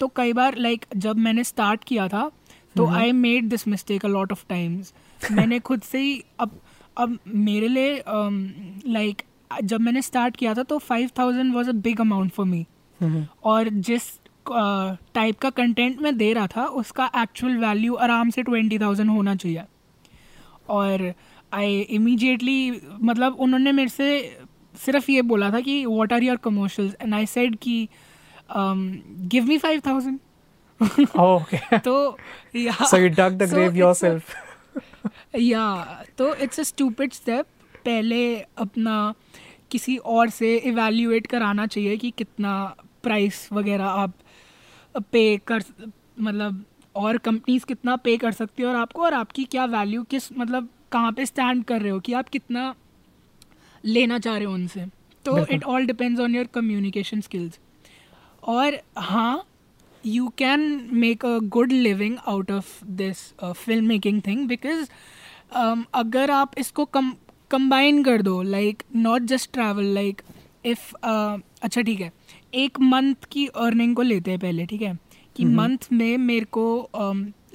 तो कई बार लाइक like, जब मैंने स्टार्ट किया था तो I made this mistake a lot of times मैंने खुद से ही अब अब मेरे लिए लाइक um, जब मैंने स्टार्ट किया था तो five thousand was a big amount for me और जिस टाइप uh, का कंटेंट मैं दे रहा था उसका एक्चुअल वैल्यू आराम से ट्वेंटी थाउज़ेंड होना चाहिए। और आई इमीजिएटली मतलब उन्होंने मेरे से सिर्फ़ ये बोला था कि what are your commercials and I said कि give me five thousand okay. तो या so you dug the So grave yourself. या तो इट्स अ स्टूपिड स्टेप पहले अपना किसी और से इवेल्यूएट कराना चाहिए कि कितना प्राइस वगैरह आप पे कर मतलब और कंपनीज़ कितना पे कर सकती है और आपको और आपकी क्या वैल्यू किस मतलब कहाँ पे स्टैंड कर रहे हो कि आप कितना लेना चाह रहे हो उनसे। तो it all depends on your communication skills और हाँ you can make a good living out of this film making thing because अगर आप इसको कम कंबाइन कर दो like not just travel like if अच्छा ठीक है एक मंथ की अर्निंग को लेते हैं पहले ठीक है? कि मंथ में मेरे को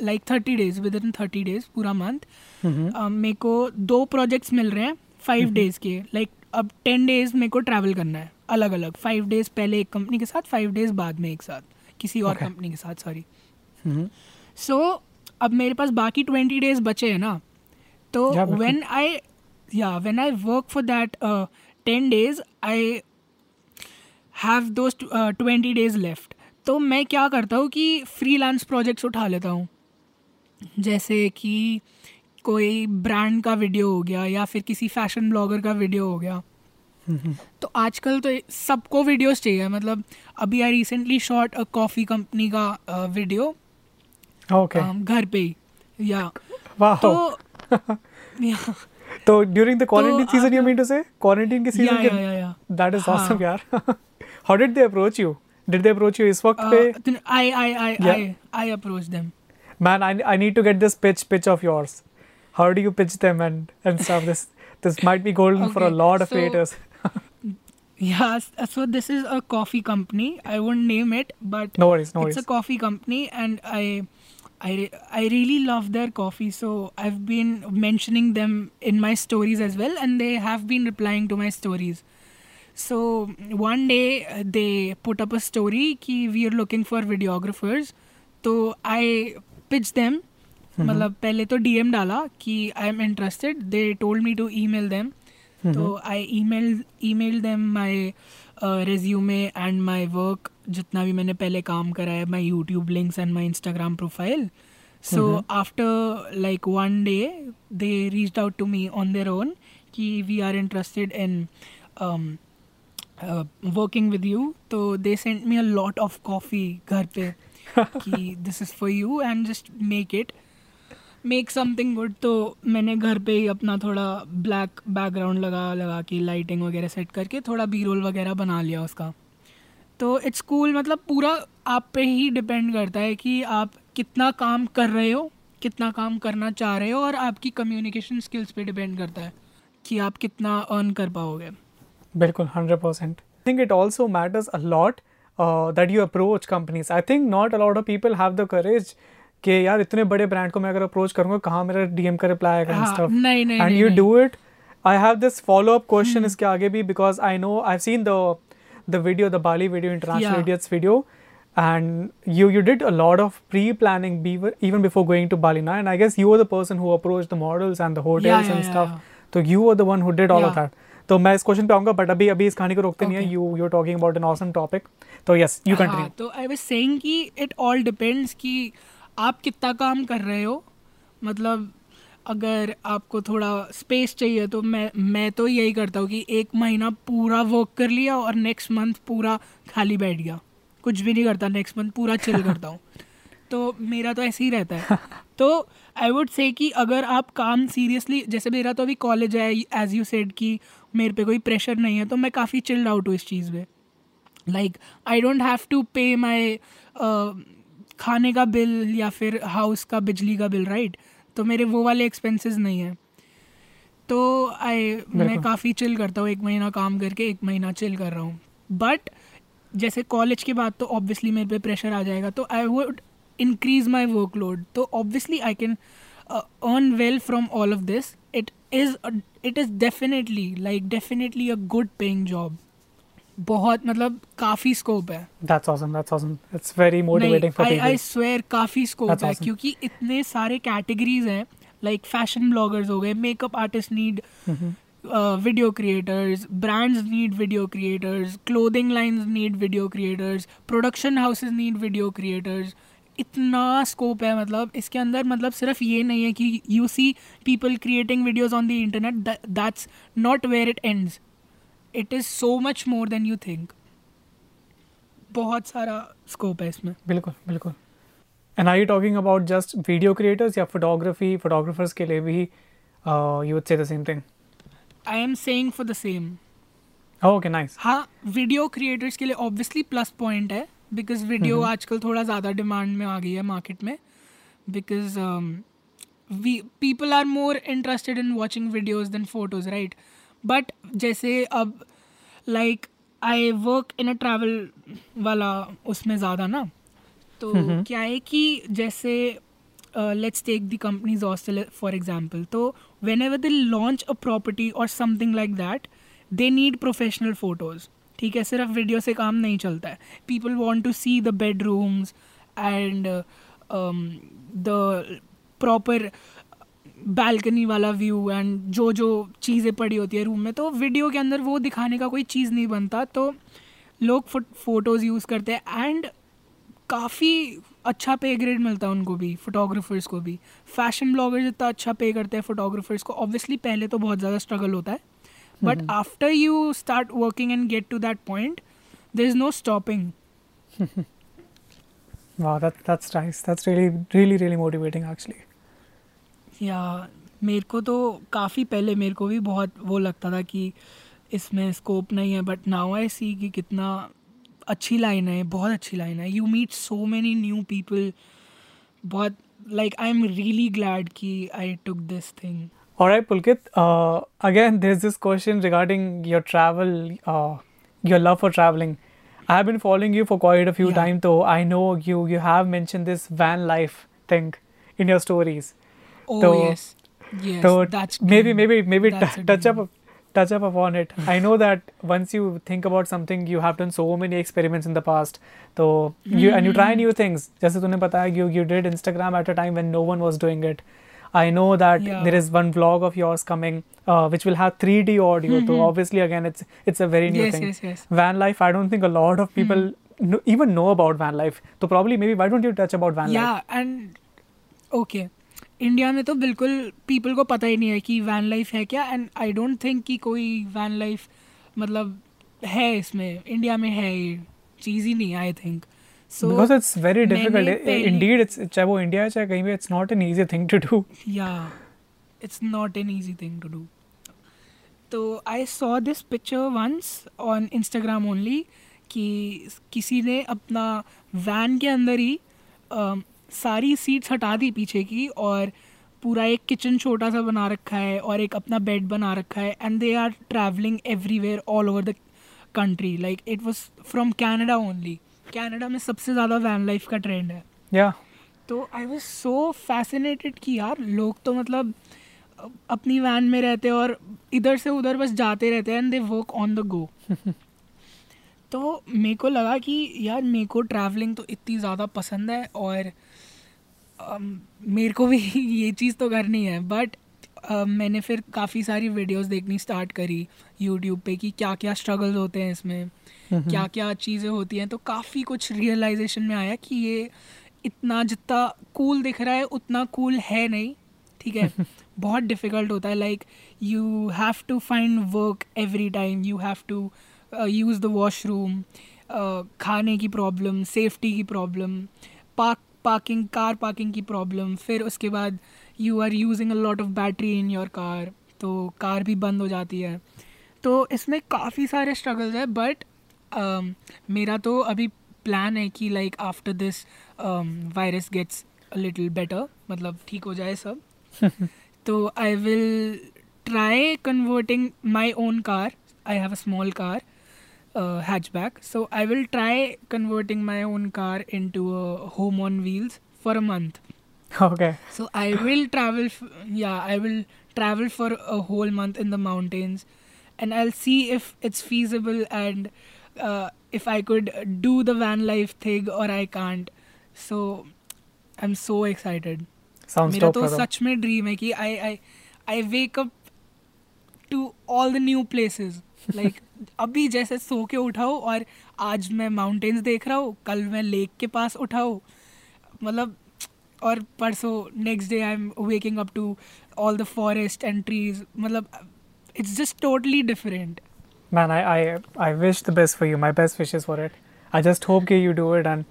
like thirty days within thirty days पूरा मंथ Mhm. मेरे को दो प्रोजेक्ट्स मिल रहे हैं फाइव डेज़ के लाइक अब टेन डेज़ मेरे को ट्रैवल करना है अलग अलग फाइव डेज़ पहले एक कंपनी के साथ फाइव डेज़ बाद में एक साथ। किसी और Okay. कंपनी के साथ सॉरी. सो अब मेरे पास बाकी ट्वेंटी डेज़ बचे हैं ना तो। When I yeah when I work for that ten days I have those twenty days left तो मैं क्या करता हूँ कि फ्री फ्रीलांस प्रोजेक्ट्स उठा लेता हूँ जैसे कि कोई ब्रांड का वीडियो हो गया या फिर किसी फ़ैशन ब्लॉगर का वीडियो हो गया. तो आजकल तो सबको वीडियोस चाहिए। मतलब अभी I recently shot a coffee company का वीडियो। ओके घर पे ही। या। वाह तो तो during the quarantine season you mean to say quarantine के सीज़न के दैट इज़ ऑसम यार how did they approach you did they approach you इस वक्त पे? I I I I I approach them man I I need to get this pitch pitch of yours how do you pitch them and and serve this this might be golden for a lot of creators Yeah, so this is a coffee company. I won't name it, but No worries, no it's worries. a coffee company, and I, I, re- I really love their coffee. So I've been mentioning them in my stories as well, and they have been replying to my stories. So one day uh, they put up a story कि we are looking for videographers. तो I pitched them. मतलब पहले तो DM डाला कि I am interested. They told me to email them. तो I email email them my resume and my work जितना भी मैंने पहले काम करा है my YouTube links and my Instagram profile so after like one day they reach out to me on their own कि we are interested in working with you तो they sent me a lot of coffee घर पे कि this is for you and just make it make something good तो मैंने घर पे ही अपना थोड़ा ब्लैक बैकग्राउंड लगा लगा के लाइटिंग वगैरह सेट करके थोड़ा बी रोल वगैरह बना लिया उसका तो इट्स कूल मतलब पूरा आप पे ही डिपेंड करता है कि आप कितना काम कर रहे हो कितना काम करना चाह रहे हो और आपकी कम्युनिकेशन स्किल्स पे डिपेंड करता है कि आप कितना अर्न कर पाओगे बिल्कुल 100%. I think it also matters a lot uh, that you approach companies. I think not a lot of people have the courage कि यार इतने बड़े ब्रांड को मैं अगर अप्रोच करूँगा कहाँ मेरा डीएम का रिप्लाई आएगा and stuff and you do it I have this follow up question इसके आगे भी because I know I seen the the video the Bali video international idiots video and you you did a lot of pre planning even before going to Bali ना and I guess you are the person who approach the models and the hotels and stuff तो you are the one who did all of that तो मैं इस question पे आऊँगा but अभी अभी इस कहानी को रोकते okay. नहीं है। You you are talking about an awesome topic तो यस यू कंटिन्यू तो आई वाज सेइंग कि इट ऑल डिपेंड्स कि आप कितना काम कर रहे हो? मतलब अगर आपको थोड़ा स्पेस चाहिए तो मैं मैं तो यही करता हूँ कि एक महीना पूरा वर्क कर लिया और नेक्स्ट मंथ पूरा खाली बैठ गया। कुछ भी नहीं करता नेक्स्ट मंथ पूरा चिल करता हूँ। तो मेरा तो ऐसे ही रहता है। तो आई वुड से कि अगर आप काम सीरियसली जैसे मेरा तो अभी कॉलेज है एज यू सेड कि मेरे पे कोई प्रेशर नहीं है तो मैं काफ़ी चिल्ड आउट हूँ इस चीज़ में। Like I don't have to pay my खाने का बिल या फिर हाउस का बिजली का बिल राइट तो मेरे वो वाले एक्सपेंसेस नहीं हैं। तो आई मैं काफ़ी चिल करता हूँ एक महीना काम करके एक महीना चिल कर रहा हूँ। बट जैसे कॉलेज के बाद तो ऑब्वियसली मेरे पे प्रेशर आ जाएगा तो I would increase my workload तो obviously I can earn well from all of this it is it is definitely like definitely a good paying job बहुत मतलब काफ़ी स्कोप है। That's awesome that's awesome it's very motivating for people I swear काफ़ी scope है awesome. क्योंकि इतने सारे categories हैं लाइक फ़ैशन ब्लॉगर्स हो गए makeup artist need video creators brands need video creators creators clothing need video creators production production need video creators इतना scope है मतलब इसके अंदर मतलब सिर्फ़ ये नहीं है कि you see people creating videos on the internet that's not where it ends it is so much more than you think बहुत सारा स्कोप है इसमें। बिल्कुल बिल्कुल। And I you talking about just video creators या फोटोग्राफी फोटोग्राफर्स के लिए भी you would say the same thing I am saying for the same okay nice हाँ वीडियो क्रिएटर्स के लिए ऑब्वियसली प्लस पॉइंट है बिकॉज़ वीडियो हम्म। आजकल थोड़ा ज़्यादा डिमांड में आ गई है मार्केट में। Because we people are more interested in watching videos than photos right but जैसे अब like I work in a travel वाला उसमें ज़्यादा ना। तो। क्या है कि जैसे let's take the companies hostel for example तो whenever they launch a property और something like that they need professional photos ठीक है सिर्फ़ वीडियो से काम नहीं चलता है। People want to see the bedrooms and the proper balcony वाला व्यू एंड जो जो चीज़ें पड़ी होती है रूम में तो वीडियो के अंदर वो दिखाने का कोई चीज़ नहीं बनता। तो लोग फ़ोटोज़ यूज़ करते हैं एंड काफ़ी अच्छा पे ग्रेड मिलता है उनको भी फोटोग्राफर्स को भी। फ़ैशन ब्लॉगर्स इतना अच्छा पे करते हैं फोटोग्राफर्स को। ऑब्वियसली पहले तो बहुत ज़्यादा स्ट्रगल होता है but after you start working and get to that point there is no stopping Wow, that that's nice. That's really really really motivating actually. या मेरे को तो काफ़ी पहले मेरे को भी बहुत वो लगता था कि इसमें स्कोप नहीं है बट नाउ आई सी कि कितना अच्छी लाइन है बहुत अच्छी लाइन है। You meet so many new people बहुत like I am really glad कि आई टुक दिस थिंग और I Pulkit again there is this question regarding your travel your love for travelling I have been following you for quite a few time तो I know you you have mention this van life thing in your stories Oh So- yes, yes. so that's maybe dream. maybe maybe That's t- a touch dream. up touch up upon it. I know that once you think about something, you have done so many experiments in the past. So you and you try Hmm. new things. जैसे तूने बताया you you did Instagram at a time when no one was doing it. I know that Yeah. there is one vlog of yours coming, uh, which will have 3D audio. So Mhm. obviously, again, it's it's a very new Yes, thing. yes, yes. Van life. I don't think a lot of people know, even know about van life. So probably maybe why don't you touch about van life? या and okay India में तो बिल्कुल people को पता ही नहीं है कि वैन लाइफ है क्या एंड आई डोंट थिंक कि कोई वैन लाइफ मतलब है इसमें इंडिया में है ये चीज़ ही नहीं आई थिंक सो difficult. मैंने I- पहली- Indeed, it's चाहे वो इंडिया है चाहे कहीं भी it's not an easy thing to do. yeah it's not an easy thing to do तो I saw this picture once on Instagram only कि किसी ने अपना वैन के अंदर ही अम, सारी सीट्स हटा दी पीछे की और पूरा एक किचन छोटा सा बना रखा है और एक अपना बेड बना रखा है and they are travelling everywhere all over the country like it was from Canada only Canada में सबसे ज़्यादा वैन लाइफ का ट्रेंड है. Yeah. तो आई वॉज़ सो फैसिनेटेड कि यार लोग तो मतलब अपनी वैन में रहते और इधर से उधर बस जाते रहते हैं and they work on the go तो मेरे को लगा कि यार मेरे को ट्रैवलिंग तो इतनी ज़्यादा पसंद है और मेरे को भी ये चीज़ तो करनी है बट मैंने फिर काफ़ी सारी वीडियोस देखनी स्टार्ट करी यूट्यूब पे कि क्या क्या स्ट्रगल्स होते हैं इसमें क्या क्या चीज़ें होती हैं तो काफ़ी कुछ रियलाइजेशन में आया कि ये इतना जितना कूल दिख रहा है उतना कूल है नहीं ठीक है? बहुत डिफ़िकल्ट होता है like you have to find work every time you have to use the washroom खाने की प्रॉब्लम सेफ्टी की problem park parking car parking की प्रॉब्लम फिर उसके बाद you are using a lot of battery in your car तो car भी बंद हो जाती है। तो इसमें काफ़ी सारे स्ट्रगल्स है बट मेरा तो अभी प्लान है कि like after this virus gets little better मतलब ठीक हो जाए सब। तो I will try converting my own car I have a small car hatchback so i will try converting my own car into a home on wheels for a month Okay. so i will travel f- yeah i will travel for a whole month in the mountains and i'll see if it's feasible and uh, if i could do the van life thing or i can't so i'm so excited Sounds मेरा dope. तो brother. सच में dream है कि I I I wake up to all the new Like अभी जैसे सो के उठाओ और आज मैं माउंटेन्स देख रहा हूँ, कल मैं लेक के पास उठाओ मतलब और परसों next day I am waking up to all the forest and trees मतलब it's just totally different man I I I wish the best for you my best wishes for it I just hope के you do it and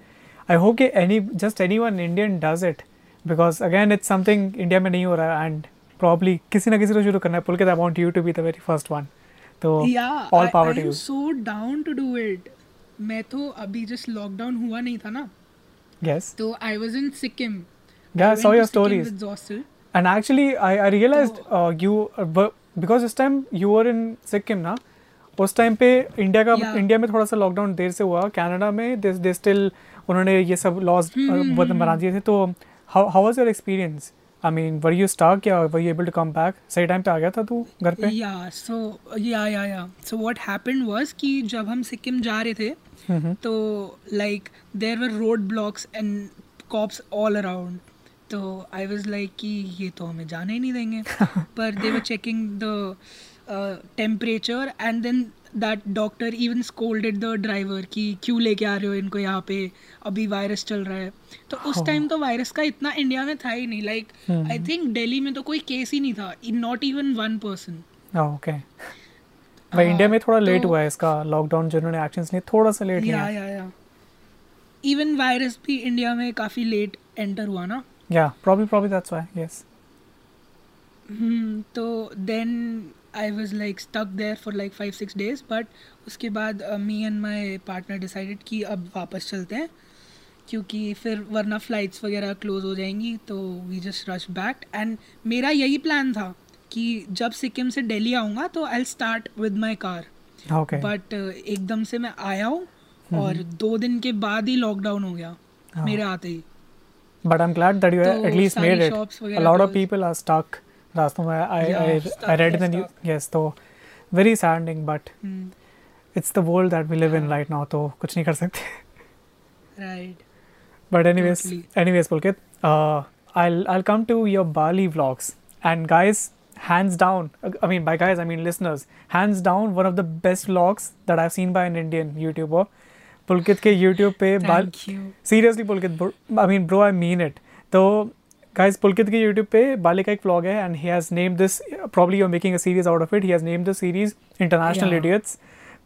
I hope के any just any one Indian does it because again it's something India में नहीं हो रहा है and probably किसी ना किसी को शुरू करना है। पुल के दाउंट you to be the very first one तो all power to so down to do it मैं तो अभी जस्ट लॉकडाउन हुआ नहीं था ना। यस तो I was in Sikkim guys saw your stories and actually I I realised you because this time you were in Sikkim ना उस टाइम पे इंडिया का इंडिया में थोड़ा सा लॉकडाउन देर से हुआ। कनाडा में दे स्टिल उन्होंने ये सब लॉज uh, बना दिए थे। तो how was your experience I mean were you stuck या were you able to come back सही टाइम पे आ गया था तू घर पे Yeah, so yeah, yeah, yeah. So what happened was कि जब हम सिक्किम जा रहे थे हम्म, तो like there were road blocks and cops all around. तो आई वाज लाइक कि ये तो हमें जाने ही नहीं देंगे पर they were checking the temperature and then that doctor even scolded the driver कि क्यों लेके आ रहे हो इनको यहाँ पे? अभी वायरस चल रहा है। तो उस हाँ। टाइम तो वायरस का इतना इंडिया में था ही नहीं। लाइक। आई थिंक दिल्ली में तो कोई केस ही नहीं था। Not even one person okay भाई इंडिया में थोड़ा लेट तो- हुआ है इसका। लॉकडाउन जिन्होंने एक्शंस लिए थोड़ा सा लेट या या या इवन वायरस भी इंडिया में काफ़ी लेट एंटर हुआ ना? या probably probably that's why yes hmm तो then I was like stuck there for like five six days but उसके बाद me and my partner decided कि अब वापस चलते हैं क्योंकि फिर वरना फ्लाइट्स वगैरह क्लोज हो जाएँगी तो we just rush back and मेरा यही प्लान था कि जब सिक्किम से दिल्ली आऊँगा तो I start with my car but एकदम से मैं आया हूँ और दो दिन के बाद ही लॉकडाउन हो गया हाँ। मेरे आते ही। But I'm glad that you तो at least सारी made it. shops A वगैरह lot of रास्तों में read in the news. Yes, तो very saddening, but hmm, it's the world that we live in हाँ। right now. तो कुछ नहीं कर सकते. right But anyways, Totally. anyways, Pulkit, uh, I'll I'll come to your Bali vlogs. And guys, hands down, I mean by guys I mean listeners, hands down one of the best vlogs that I've seen by an Indian YouTuber. Pulkit के YouTube पे बाल thank you seriously Pulkit I mean bro I mean it तो guys Pulkit के YouTube पे बाली का एक blog है and he has name this probably you are making a series out of it he has name the series international Yeah. Idiots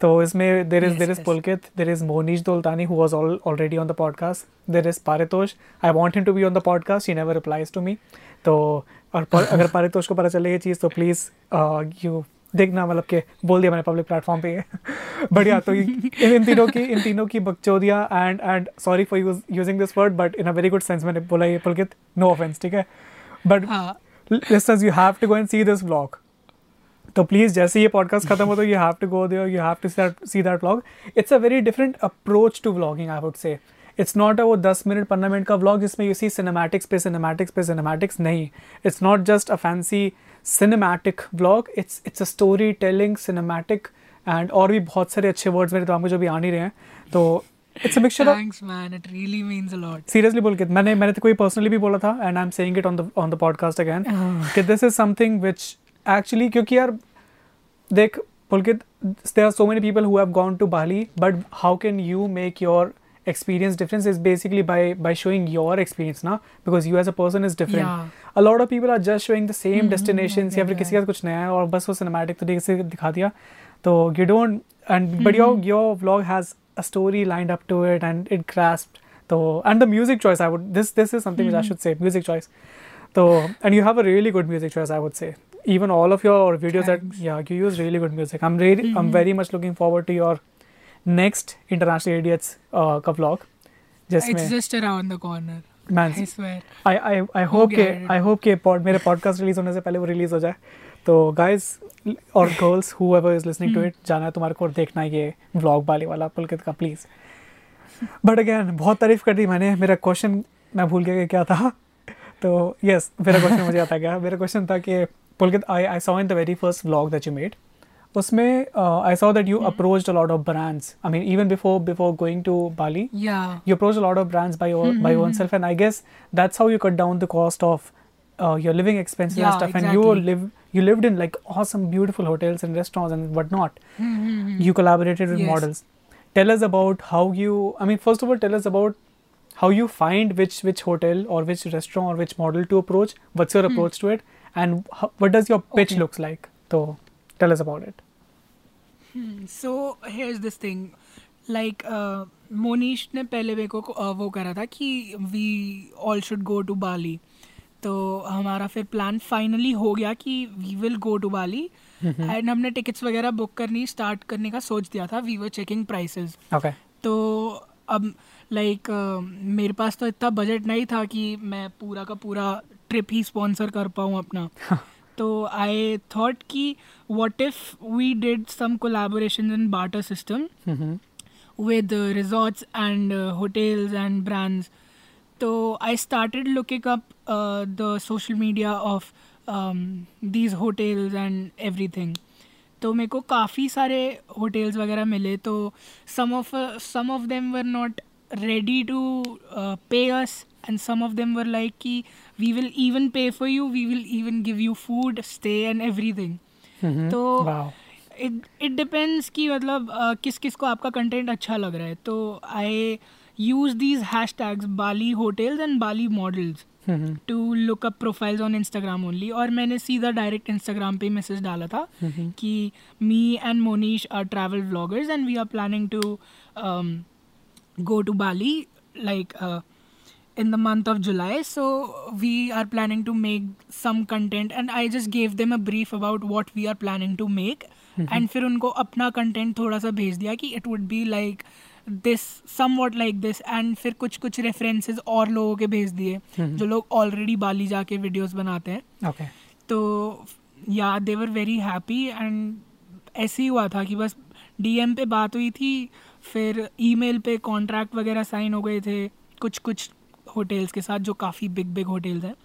तो इसमें there is there is Pulkit there is Monish Doltani who was already on the podcast there is Paritosh I want him to be on the podcast he never replies to me तो और पर, अगर पारितोष को पता चले ये चीज़ तो please you देखना मतलब के बोल दिया मैंने पब्लिक प्लेटफॉर्म पे बढ़िया तो ये- इन इन तीनों की इन तीनों की बकचोदिया and and sorry for use using this word but in a very good sense मैंने बोला ये पुलकित नो ऑफेंस ठीक है? बट हाँ। listeners you have to go and see this vlog. तो प्लीज़ जैसे ये पॉडकास्ट खत्म हो तो you have to go there you have to see that blog it's a very different approach to blogging I would say it's not a वो दस minute पंद्रह minute का ब्लॉग जिसमें यू सी सिनेमैटिक्स पे cinematics पे cinematics नहीं. It's not just a fancy cinematic vlog it's it's a story telling cinematic and और भी बहुत सारे अच्छे वर्ड्स मेरे दिमाग में जो भी आ नहीं रहे हैं तो it's a mixture thanks man. It really means a lot. Seriously बोल के मैंने मैंने तो कोई पर्सनली भी बोला था and I am saying it on the on the podcast again कि this is something which actually क्योंकि यार देख पुलकित there are so many people who have gone to Bali, but how can you make your experience difference is basically by by showing your experience ना because you as a person is different. Yeah. A lot of people are just showing the same Mhm, destinations या okay, फिर किसी yeah. का कुछ नया है और बस वो cinematic तरीके से दिखा दिया तो you don't and but your your vlog has a story lined up to it and it grasped so and the music choice I would this this is something which I should say music choice so and you have a really good music choice I would say even all of your videos Thanks. that yeah you use really good music I'm really I'm Mhm. very much looking forward to your next international idiots uh, का vlog. जिसमें it's just around the corner man I swear. I I I hope गया के है। I hope के मेरे podcast release होने से पहले वो रिलीज़ हो जाए तो guys और girls whoever is listening to hmm. it जाना है तुम्हारे को और देखना है ये vlog वाले वाला पुलकित का प्लीज़ बट अगेन बहुत तारीफ़ कर दी मैंने मेरा क्वेश्चन मैं भूल गया कि क्या था तो यस मेरा क्वेश्चन मुझे आता गया मेरा क्वेश्चन था कि Pulkit I I saw in the very first vlog that you made usme uh, I saw that you mm-hmm. approached a lot of brands. I mean, even before before going to Bali, yeah, you approached a lot of brands by your mm-hmm. by yourself, and I guess that's how you cut down the cost of uh, your living expenses yeah, and stuff. Exactly. And you live you lived in like awesome, beautiful hotels and restaurants and whatnot. Mm-hmm. You collaborated with yes. models. Tell us about how you. I mean, first of all, tell us about how you find which which hotel or which restaurant or which model to approach. What's your hmm. approach to it, and how, what does your pitch okay. looks like? So tell us about it. So here's this thing like Monish ने पहले मेरे को uh, वो करा था कि we all should go to Bali तो हमारा फिर प्लान फाइनली हो गया कि we will go to Bali and हमने टिकट्स वगैरह बुक करनी स्टार्ट करने का सोच दिया था. We were checking prices Okay. तो अब लाइक मेरे पास तो इतना बजट नहीं था कि मैं पूरा का पूरा ट्रिप ही स्पॉन्सर कर पाऊँ अपना. तो आई थॉट कि what if we did some collaboration in barter system Mm-hmm. with uh, resorts and uh, hotels and brands. So I started looking up uh, the social media of um, these hotels and everything. तो मेरे को काफ़ी सारे hotels वगैरह मिले तो some of some of them were not ready to pay us and some of them were like कि we will even pay for you we will even give you food stay and everything. तो इट इट depends कि मतलब uh, किस किस को आपका कंटेंट अच्छा लग रहा है तो I use these hashtags Bali hotels and Bali models. To look up profiles on Instagram only और मैंने सीधा डायरेक्ट इंस्टाग्राम पे मैसेज डाला था. कि me and Monish are travel vloggers and we are planning to go to Bali like uh, in the month of July. So we are planning to make some content, and I just gave them a brief about what we are planning to make. And फिर उनको अपना content थोड़ा सा भेज दिया कि it would be like this somewhat like this and फिर कुछ कुछ रेफरेंसेस और लोगों के भेज दिए जो लोग ऑलरेडी बाली जाके वीडियोस बनाते हैं Okay. तो yeah they were very happy and ऐसे ही हुआ था कि बस डीएम पे बात हुई थी फिर ईमेल पे कॉन्ट्रैक्ट वगैरह साइन हो गए थे कुछ कुछ होटल्स के साथ जो काफ़ी बिग बिग होटल्स हैं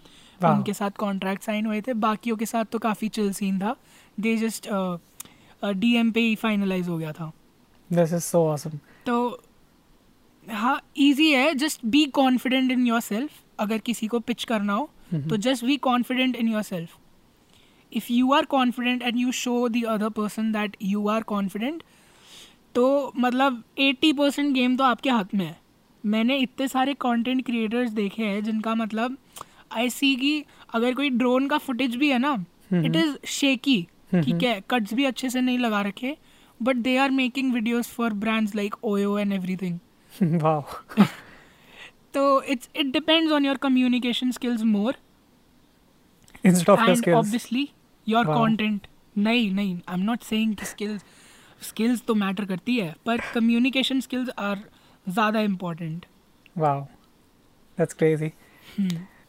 उनके साथ कॉन्ट्रैक्ट साइन हुए थे। बाकियों के साथ तो काफ़ी चिल सीन था। दे जस्ट डीएम पे ही फाइनलाइज हो गया था। This is so awesome. तो हाँ इजी है। Just be confident in yourself अगर किसी को पिच करना हो तो just be confident in yourself if you are confident and you show the other person that you are confident तो मतलब एट्टी परसेंट गेम तो आपके हाथ में है। मैंने इतने सारे कंटेंट क्रिएटर्स देखे हैं जिनका मतलब आई सी कि अगर कोई ड्रोन का फुटेज भी है ना इट इज़ शेकी ठीक है कट्स भी अच्छे से नहीं लगा रखे but they are making videos for brands like OYO and everything wow. तो it's it depends on your communication skills more and skills. Your. Content नहीं नहीं I am not saying skills skills तो मैटर करती है पर communication skills are ज़्यादा important Wow. That's crazy.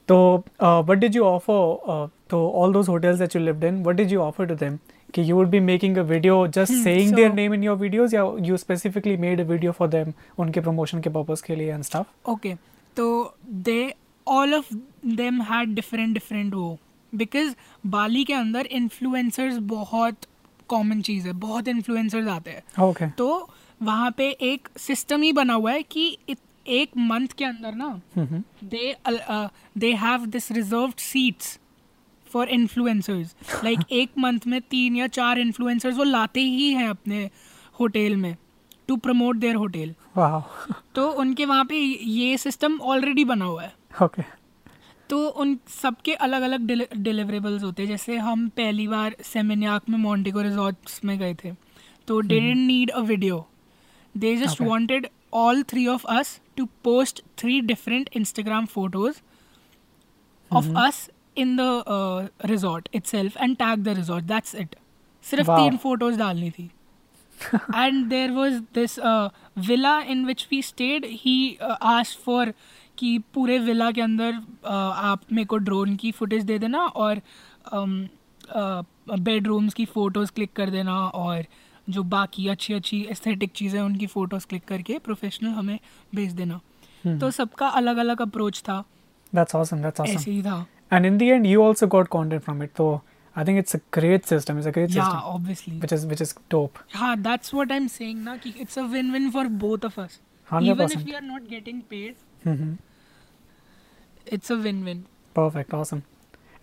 So, uh, what did you offer uh, to all those hotels that you lived in? What did you offer to them? Okay, you would be making a video just Hmm, saying their so- name in your videos, yeah? You specifically made a video for them, उनके promotion के purpose के लिए and stuff. Okay तो they all of them had different different वो because Bali के अंदर influencers बहुत common चीज़ है बहुत इन्फ्लुएंसर्स आते हैं Okay. तो वहाँ पे एक सिस्टम ही बना हुआ है कि एक मंथ के अंदर ना uh, they have this reserved seats for influencers. Like एक मंथ में तीन या चार influencers वो लाते ही हैं अपने होटल में टू प्रमोट देयर होटल तो उनके वहाँ पे ये सिस्टम ऑलरेडी बना हुआ है। Okay. तो उन सबके अलग अलग डिलीवरेबल्स होते हैं। जैसे हम पहली बार सेमिनियाक में मोन्टिको रिजॉर्ट्स में गए थे। तो they didn't need a video they just Okay. Wanted all three of us to post three different Instagram photos of us in the resort itself and tag the resort that's it सिर्फ़ Wow. तीन photos डालनी थी and there was this uh, villa in which we stayed. He uh, asked for कि पूरे villa के अंदर uh, आप मेरे को ड्रोन की फुटेज दे देना और बेडरूम्स की फ़ोटोज़ क्लिक कर देना और जो बाकी अच्छी अच्छी एस्थेटिक चीज़ें उनकी फ़ोटोज़ क्लिक करके प्रोफेशनल हमें भेज देना तो सबका अलग अलग अप्रोच था That's awesome. That's awesome. ऐसे ही था And in the end, you also got content from it. So I think it's a great system. It's a great yeah system, obviously which is which is dope. हाँ that's what I am saying ना कि it's a win win for both of us Hundred even if we are not getting paid Mm-hmm. it's a win-win Perfect. Awesome.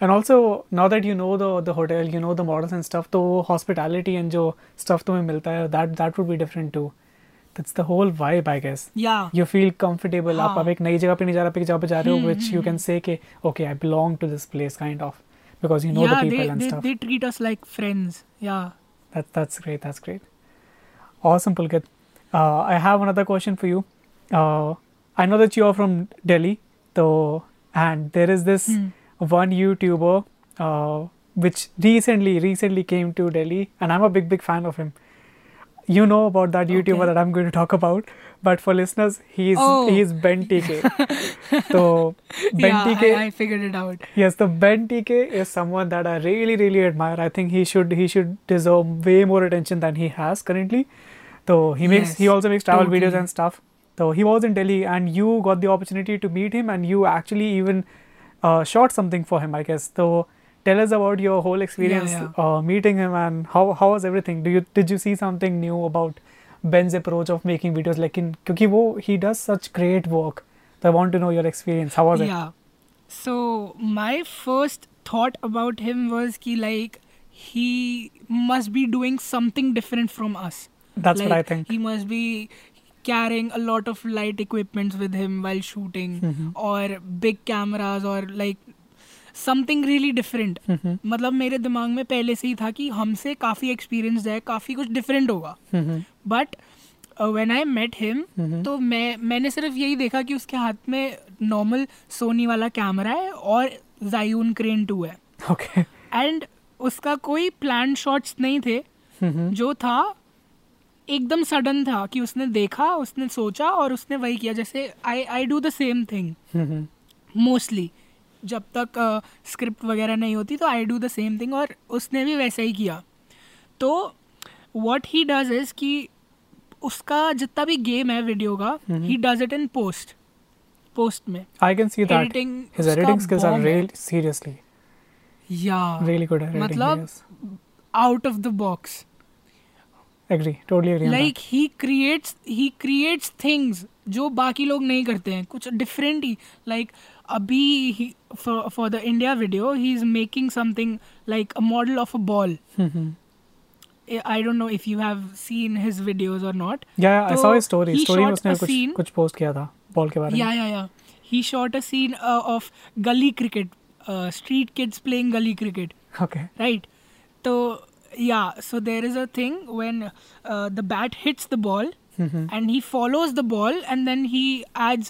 And also, now that you know the the hotel, you know the models and stuff, तो hospitality and जो stuff तुम्हें मिलता है, that that would be different too. That's the whole vibe, I guess. Yeah. You feel comfortable. आप हाँ. अब एक नई जगह पे नहीं जा रहे, आप एक जगह पे जा रहे हो, hmm, which you hmm, can say कि okay, I belong to this place, kind of, because you know yeah, the people they, and they, stuff. they treat us like friends. Yeah. That's that's great. That's great. Awesome, Pulkit. Uh, I have another question for you. Uh, I know that you are from Delhi, so and there is this Hmm. One YouTuber uh, which recently recently came to Delhi, and I'm a big big fan of him. You know about that YouTuber Okay. that I'm going to talk about, but for listeners, he's Oh. he's Ben TK. so Ben yeah, TK, I, I figured it out. Yes, the Ben TK is someone that I really, really admire. I think he should he should deserve way more attention than he has currently. So he makes he also makes travel videos and stuff. So he was in Delhi, and you got the opportunity to meet him, and you actually even uh, shot something for him, I guess. So tell us about your whole experience yeah. Uh, meeting him, and how how was everything? Do you did you see something new about Ben's approach of making videos? Like in, क्योंकि वो he does such great work. So I want to know your experience. How was it? yeah. So my first thought about him was ki like he must be doing something different from us. That's what I Like, think. He must be carrying a lot of light equipments with him while shooting और big cameras और like something really different मतलब मेरे दिमाग में पहले से ही था कि हमसे काफ़ी एक्सपीरियंस है काफ़ी कुछ डिफरेंट होगा। But when I met him तो मैं मैंने सिर्फ़ यही देखा कि उसके हाथ में नॉर्मल सोनी वाला कैमरा है और जायून क्रेन टू है। Okay okay. एंड उसका कोई प्लान शॉट्स नहीं थे। mm-hmm. जो था एकदम सडन था कि उसने देखा उसने सोचा और उसने वही किया जैसे I I do the same thing. Mostly जब तक स्क्रिप्ट uh, वगैरह नहीं होती तो I do the same thing और उसने भी वैसा ही किया तो वॉट ही डज इज़ कि उसका जितना भी गेम है वीडियो का। He does it in post post में I can see that. Editing His उसका editing skills are bomb है। real seriously या really good at editing. मतलब out of the box Totally agree. on like he creates he creates things जो बाकी लोग नहीं करते हैं कुछ डिफरेंट ही लाइक अभी for the India video he is making something like a model of a ball. Mhm. I don't know if you have seen his videos or not. Yeah, yeah, so I तो saw his story. Story में उसने कुछ scene- कुछ post किया था ball के बारे में. Yeah, yeah, yeah. He shot a scene uh, of gully cricket, uh, street kids playing gully cricket, Okay. right? So yeah, so there is a thing when uh, the bat hits the ball Mhm. and he follows the ball and then he adds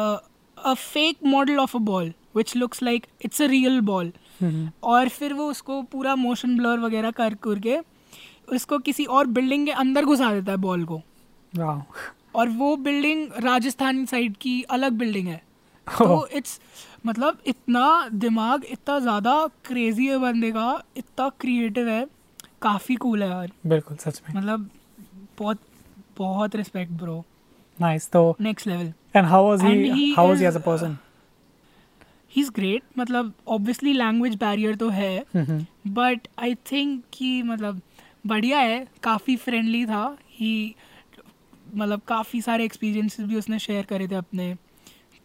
uh, a fake model of a ball which looks like it's a real ball. Mhm. और फिर वो उसको पूरा motion blur वगैरह कर करके उसको किसी और बिल्डिंग के अंदर घुसा देता है बॉल को Wow. और वो बिल्डिंग राजस्थान साइड की अलग बिल्डिंग है तो Oh. इट्स मतलब इतना दिमाग इतना ज़्यादा क्रेजी है बंदे का इतना क्रिएटिव है काफ़ी कूल है यार बिल्कुल सच में. मतलब बहुत बहुत रिस्पेक्ट ब्रो Nice. तो next level he? And he how was he is, as a person? He is great मतलब ऑब्वियसली लैंग्वेज बैरियर तो है. बट आई थिंक कि मतलब बढ़िया है काफ़ी फ्रेंडली था ही मतलब काफ़ी सारे एक्सपीरियंसेस भी उसने शेयर करे थे अपने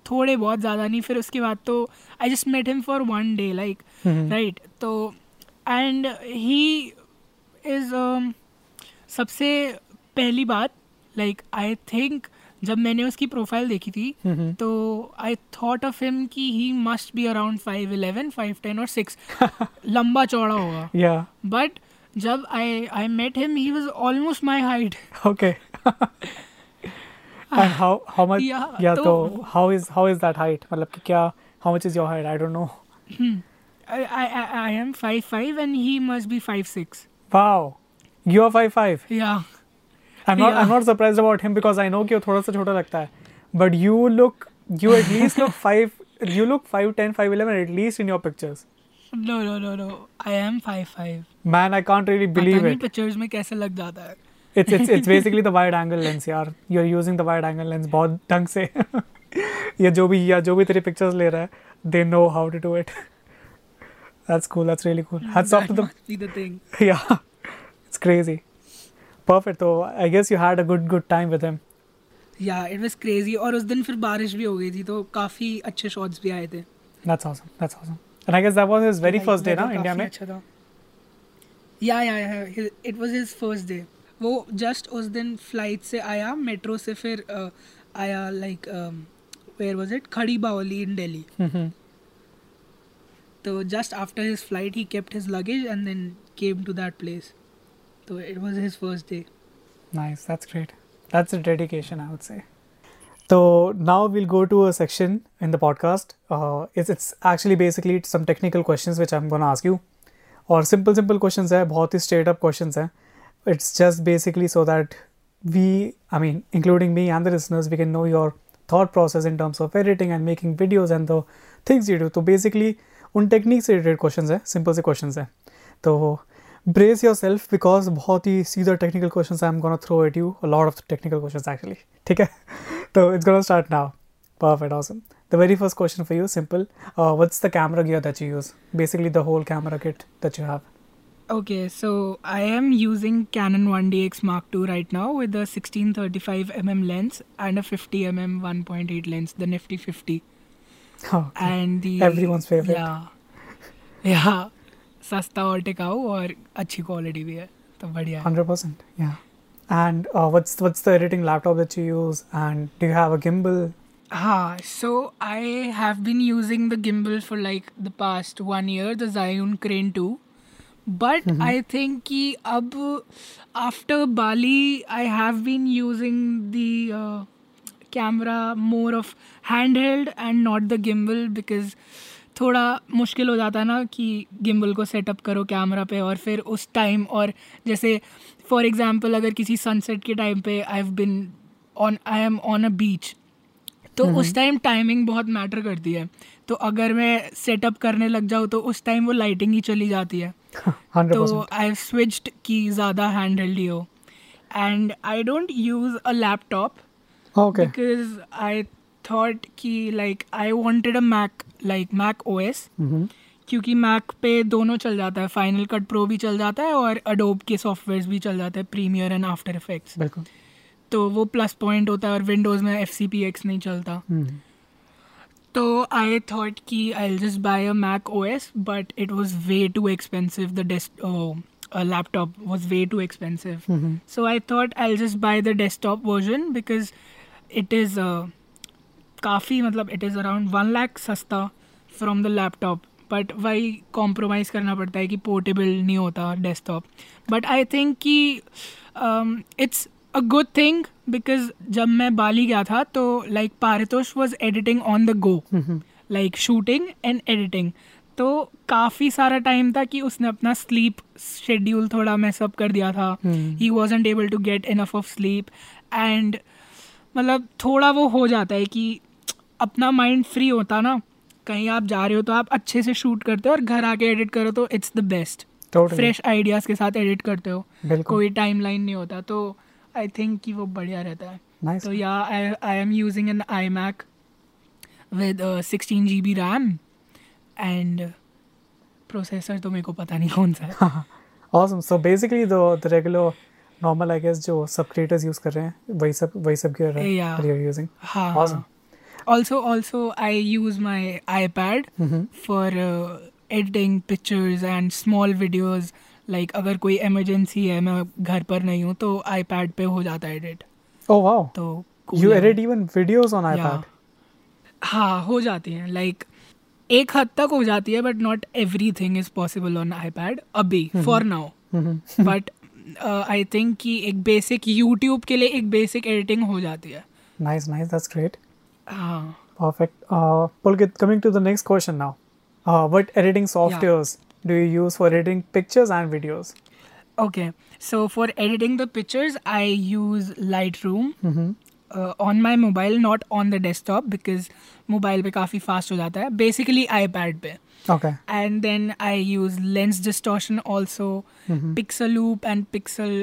थोड़े बहुत ज़्यादा नहीं फिर उसके बाद तो I just met him for one day like. Right तो एंड ही इज़ सबसे पहली बात लाइक आई थिंक जब मैंने उसकी प्रोफ़ाइल देखी थी. तो आई थॉट ऑफ़ हिम कि he must be around five eleven five ten और सिक्स लंबा चौड़ा होगा Yeah. बट जब I I met him he was almost my height okay and how how much? Yeah, Yeah. तो- how is how is that मतलब कि क्या? I I I am and he must be Wow. You are five five. या I'm not. Yeah. I'm not surprised about him because I know कि वो थोड़ा सा छोटा लगता है. But you look. You at least look five. You look five ten, five eleven at least in your pictures. No no no no I am five five Man, I can't really believe it. Pictures में कैसे लग जाता है It's it's it's basically the wide angle lens, यार. You're using the wide angle lens बहुत ढंग से. ये जो भी या जो भी तेरी pictures ले रहा है, they know how to do it. That's cool. That's really cool. Hats off to. That must be the thing. Yeah, it's crazy. Perfect. So I guess you had a good good time with him. Yeah it was crazy और उस दिन फिर बारिश भी हो गई थी तो काफ़ी अच्छे शॉट्स भी आए थे That's awesome. That's awesome. And I guess that was his very Like, first day, na, weather India काफ़ी में. अच्छा था yeah yeah yeah it was his first day वो जस्ट उस दिन फ़्लाइट से आया मेट्रो से फिर अ, आया like where was it Khari Baoli in Delhi Mm-hmm. तो just after his flight he kept his luggage and then came to that place तो it was his first day Nice, that's great. That's a dedication, I would say. So now we'll go to a section in the podcast. Uh, it's, it's actually basically some technical questions which I'm going to ask you. और simple simple questions है बहुत ही straight up questions है it's just basically so that we I mean including me and the listeners we can know your thought process in terms of editing and making videos and the things you do तो basically उन technique से related question है simple से question है। तो brace your self because बहुत ही सीधा technical question I am gonna throw at you lot of technical question actually ठीक है? तो it's gonna start now perfect awesome the very first question for you simple what's the camera gear that you use basically the whole camera kit that you have okay so I am using Canon one D X mark two right now with sixteen thirty five M M lens and a fifty M M one point eight lens the oh, And the Everyone's favorite. Yeah, yeah, सस्ता और टिकाऊ और अच्छी quality भी है तो बढ़िया है Hundred percent, yeah. And uh, what's what's the editing laptop that you use? And do you have a gimbal? हाँ so I have been using the gimbal for like the past one year the Zhiyun Crane 2 but I think कि अब after Bali I have been using the uh, camera more of handheld and not the gimbal because थोड़ा मुश्किल हो जाता है ना कि gimbal को सेटअप करो कैमरा पे और फिर उस टाइम और जैसे फॉर एग्जांपल अगर किसी सनसेट के टाइम पे I have been on I am on a beach तो उस टाइम टाइमिंग बहुत मैटर करती है। तो अगर मैं सेटअप करने लग जाऊँ तो उस टाइम वो लाइटिंग ही चली जाती है। Hundred तो percent. आई स्विच्ड की ज़्यादा हैंड हेल्ड ही हो। And I don't use a laptop Okay. because I thought कि like I wanted a Mac like Mac OS Mm-hmm. क्योंकि मैक पे दोनों चल जाता है. फाइनल कट प्रो भी चल जाता है और अडोब के सॉफ्टवेयर भी चल जाते हैं. प्रीमियर एंड आफ्टर इफेक्ट्स तो वो प्लस पॉइंट होता है और विंडोज़ में एफ़ सी पी एक्स नहीं चलता. Mm. तो आई थॉट कि I just buy a Mac O S but it was way too expensive the desk laptop was way too expensive so I thought I thought I'll just buy the desktop version because is uh, काफ़ी मतलब it is around one lakh सस्ता from the laptop but वही compromise करना पड़ता है कि portable नहीं होता डेस्कटॉप बट आई थिंक कि it's a good thing because जब मैं बाली गया था तो like Paritosh was editing on the go. Like shooting and editing तो काफ़ी सारा टाइम था कि उसने अपना स्लीप शेड्यूल थोड़ा मैसअप कर दिया था. He wasn't able to get enough of sleep and मतलब थोड़ा वो हो जाता है कि अपना माइंड फ्री होता ना कहीं आप जा रहे हो तो आप अच्छे से शूट करते हो और घर आके एडिट करो तो it's the best fresh ideas के साथ एडिट करते हो. कोई टाइम लाइन नहीं होता तो आई थिंक कि वो बढ़िया रहता है. Nice. तो yeah I am using an iMac with sixteen G B RAM and processor तो मेरे को पता नहीं कौन सा है. Awesome. So basically the the regular normal I guess जो सब क्रिएटर्स यूज़ कर रहे हैं वही सब वही सब गियर है you are using also also I use my I for editing pictures and small videos like अगर कोई एमरजेंसी है मैं घर पर नहीं हूँ तो आई पैड पर हो जाता है एडिट ओह वाओ तो you edit even videos on iPad हाँ हो जाती हैं. लाइक like, एक हद तक हो जाती है but not everything is possible on iPad अभी for now but I think कि एक बेसिक यूट्यूब के लिए एक बेसिक एडिटिंग हो जाती है। नाइस नाइस दैट्स ग्रेट हाँ। Perfect Pulkit coming to the next question now what editing softwares do you use for editing pictures and videos okay so for editing the pictures I use Lightroom on my mobile not on the desktop because mobile पे काफ़ी fast हो जाता है। Basically iPad पर Okay. And then I use lens distortion also, Mhm. Pixel Loop and Pixel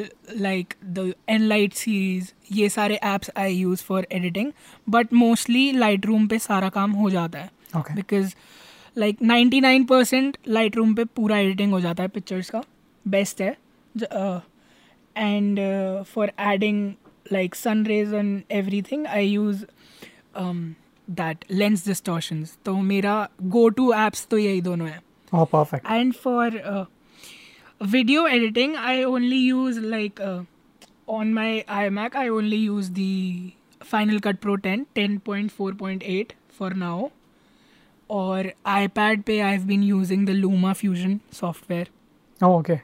like the Enlight series. ये सारे apps I use for editing. But mostly Lightroom पे सारा काम हो जाता है. Okay. Because like 99% Lightroom पे पूरा एडिटिंग हो जाता है पिक्चर्स का बेस्ट है uh, and for adding like sun rays and everything I use that lens distortion तो मेरा गो टू एप्स तो यही दोनों है and for video editing I only use like on my iMac I only use the Final Cut Pro ten ten point four point eight for now और iPad पे I been using the LumaFusion software okay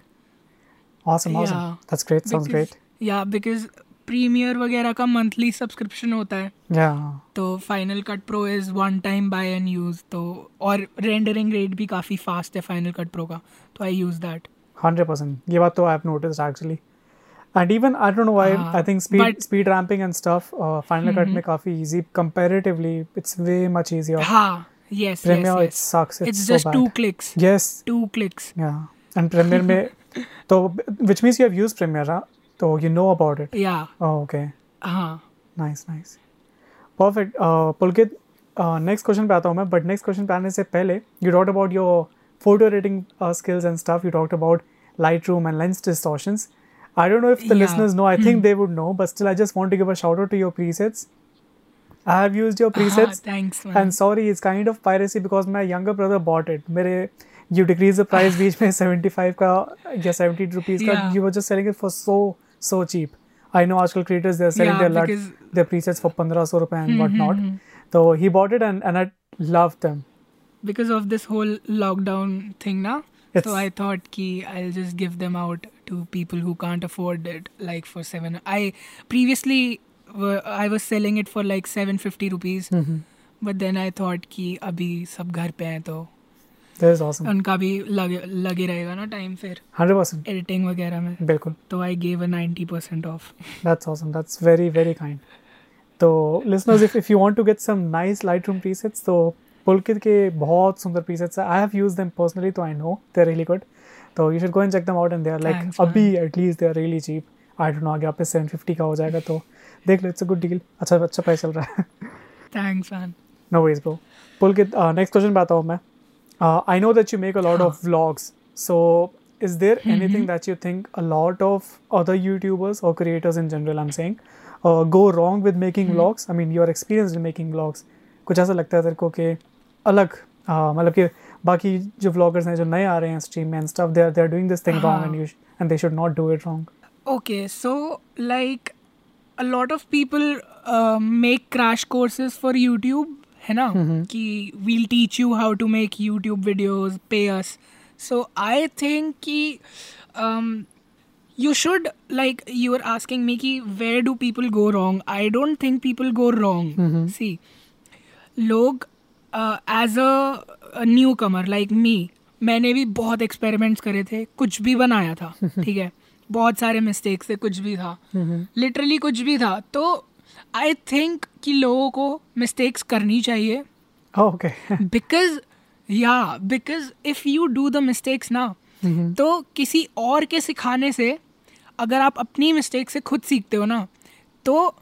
Awesome, awesome. Yeah. That's great. Sounds because, great. Yeah, because Premiere वगैरह का monthly subscription होता है Yeah. तो Final Cut Pro is one time buy and use तो और rendering rate भी काफ़ी fast है फाइनल कट प्रो का तो I use that Hundred percent. ये बात तो I've noticed actually. And even I don't know why हाँ, I think speed but- speed ramping and stuff. Uh, Final Cut में काफ़ी easy comparatively. It's way much easier. हाँ yes Premiere yes it yes sucks. It's, it's so just bad. two clicks Yes. two clicks Yeah. And Premiere में तो which means you have used Premiere, huh? So you know about it. yeah Oh, okay. हाँ Nice, nice. Perfect. Uh, Pulkit, uh, next question पे आता हूँ मैं but next question पे आने से पहले you talked about your photo editing uh, skills and stuff. You talked about Lightroom and lens distortions. I don't know if the Yeah. listeners know. I think they would know, but still, I just want to give a shout out to your presets. I have used your presets, हाँ, thanks man and sorry, it's kind of piracy because my younger brother bought it. मेरे you decrease the price बीच में 75 का या 70 rupees का Yeah. you were just selling it for so so cheap. I know article creators they're selling yeah, their lot, their presets for 1500 rupees and mm-hmm, whatnot. Mm-hmm. So he bought it and and I loved them. Because of this whole lockdown thing now. It's, so I thought ki I'll just give them out to people who can't afford it like for 7 I previously were, I was selling it for like 750 rupees. Mm-hmm. But then I thought ki abhi sab ghar pe hain awesome. उनका भी लगे लगे रहेगा ना time फिर 100%. Editing वगैरह में बिल्कुल. तो I gave a 90 percent of That's awesome. That's very, very kind. So, listeners, if, if you want to get some nice Lightroom presets, तो Pulkit के बहुत सुंदर presets हैं. I have used them personally, so I know they're really good. So you should go and check them out, and they're like Thanks, man. अभी at least they're really cheap. I don't know आगे पे 750 का हो जाएगा तो देख लो it's a good deal. अच्छा अच्छा प्राइस चल रहा है. Thanks man No worries, bro. Pulkit, uh, next question पे आता हूँ मैं. Uh, I know that you make a lot of vlogs. So, is there anything that you think a lot of other YouTubers or creators in general, I'm saying, uh, go wrong with making vlogs? I mean, you're experienced in making vlogs. कुछ ऐसा लगता है तेरे को कि अलग uh, मतलब कि बाकी जो vloggers हैं जो नए आ रहे हैं स्ट्रीम में and stuff, they are they are doing this thing wrong and you sh- and they should not do it wrong. Okay, so like a lot of people uh, make crash courses for YouTube, है ना? कि we'll teach you how to make YouTube videos pairs so I think कि you should like you are asking me कि where do people go wrong I don't think people go wrong see लोग as a newcomer like me मैंने भी बहुत experiments करे थे कुछ भी बनाया था ठीक है? बहुत सारे मिस्टेक्स थे कुछ भी था। लिटरली कुछ भी था। तो आई थिंक कि लोगों को मिस्टेक्स करनी चाहिए। ओके. बिकॉज़ या because if you do the mistakes ना तो किसी और के सिखाने से अगर आप अपनी मिस्टेक से खुद सीखते हो ना तो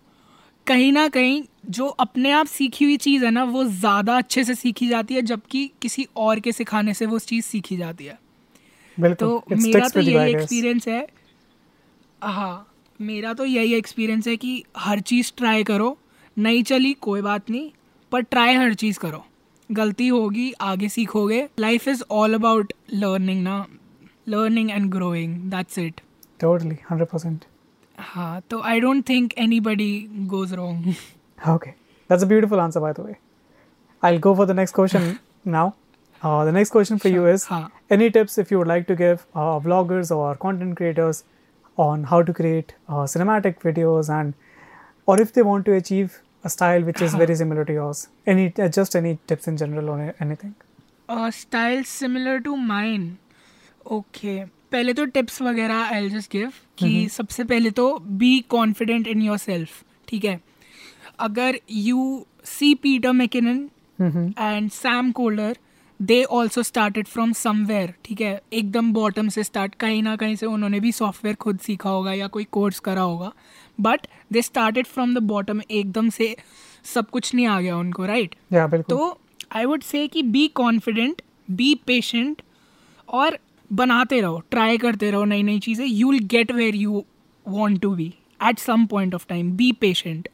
कहीं ना कहीं जो अपने आप सीखी हुई चीज़ है ना वो ज़्यादा अच्छे से सीखी जाती है जबकि किसी और के सिखाने से वो चीज़ सीखी जाती है। तो मेरा तो यही एक्सपीरियंस है। हाँ। मेरा तो यही एक्सपीरियंस है कि हर चीज़ ट्राई करो नहीं चली कोई बात नहीं पर ट्राई हर चीज़ करो गलती होगी आगे सीखोगे life is all about learning ना learning and growing that's it Totally, 100%. हाँ तो I don't think anybody goes wrong Okay, that's a beautiful answer, by the way. I'll go for the next question now. Uh, the next question for you is हाँ any tips if you would like to give uh, vloggers or content creators on how to create uh, cinematic videos and or if they want to achieve a style which is very similar to yours any uh, just any tips in general or anything style similar to mine okay पहले तो tips वगैरह I just give कि सबसे पहले तो be confident in yourself ठीक है अगर you see Peter McKinnon and Sam Kolder they also started from somewhere ठीक है? एकदम बॉटम से स्टार्ट कहीं ना कहीं से उन्होंने भी सॉफ्टवेयर खुद सीखा होगा या कोई कोर्स करा होगा। But they started from the bottom एकदम से सब कुछ नहीं आ गया उनको राइट बिल्कुल। तो आई वुड से कि बी कॉन्फिडेंट बी पेशेंट और बनाते रहो ट्राई करते रहो नई नई चीज़ें। You will get where you want to be at some point of time be patient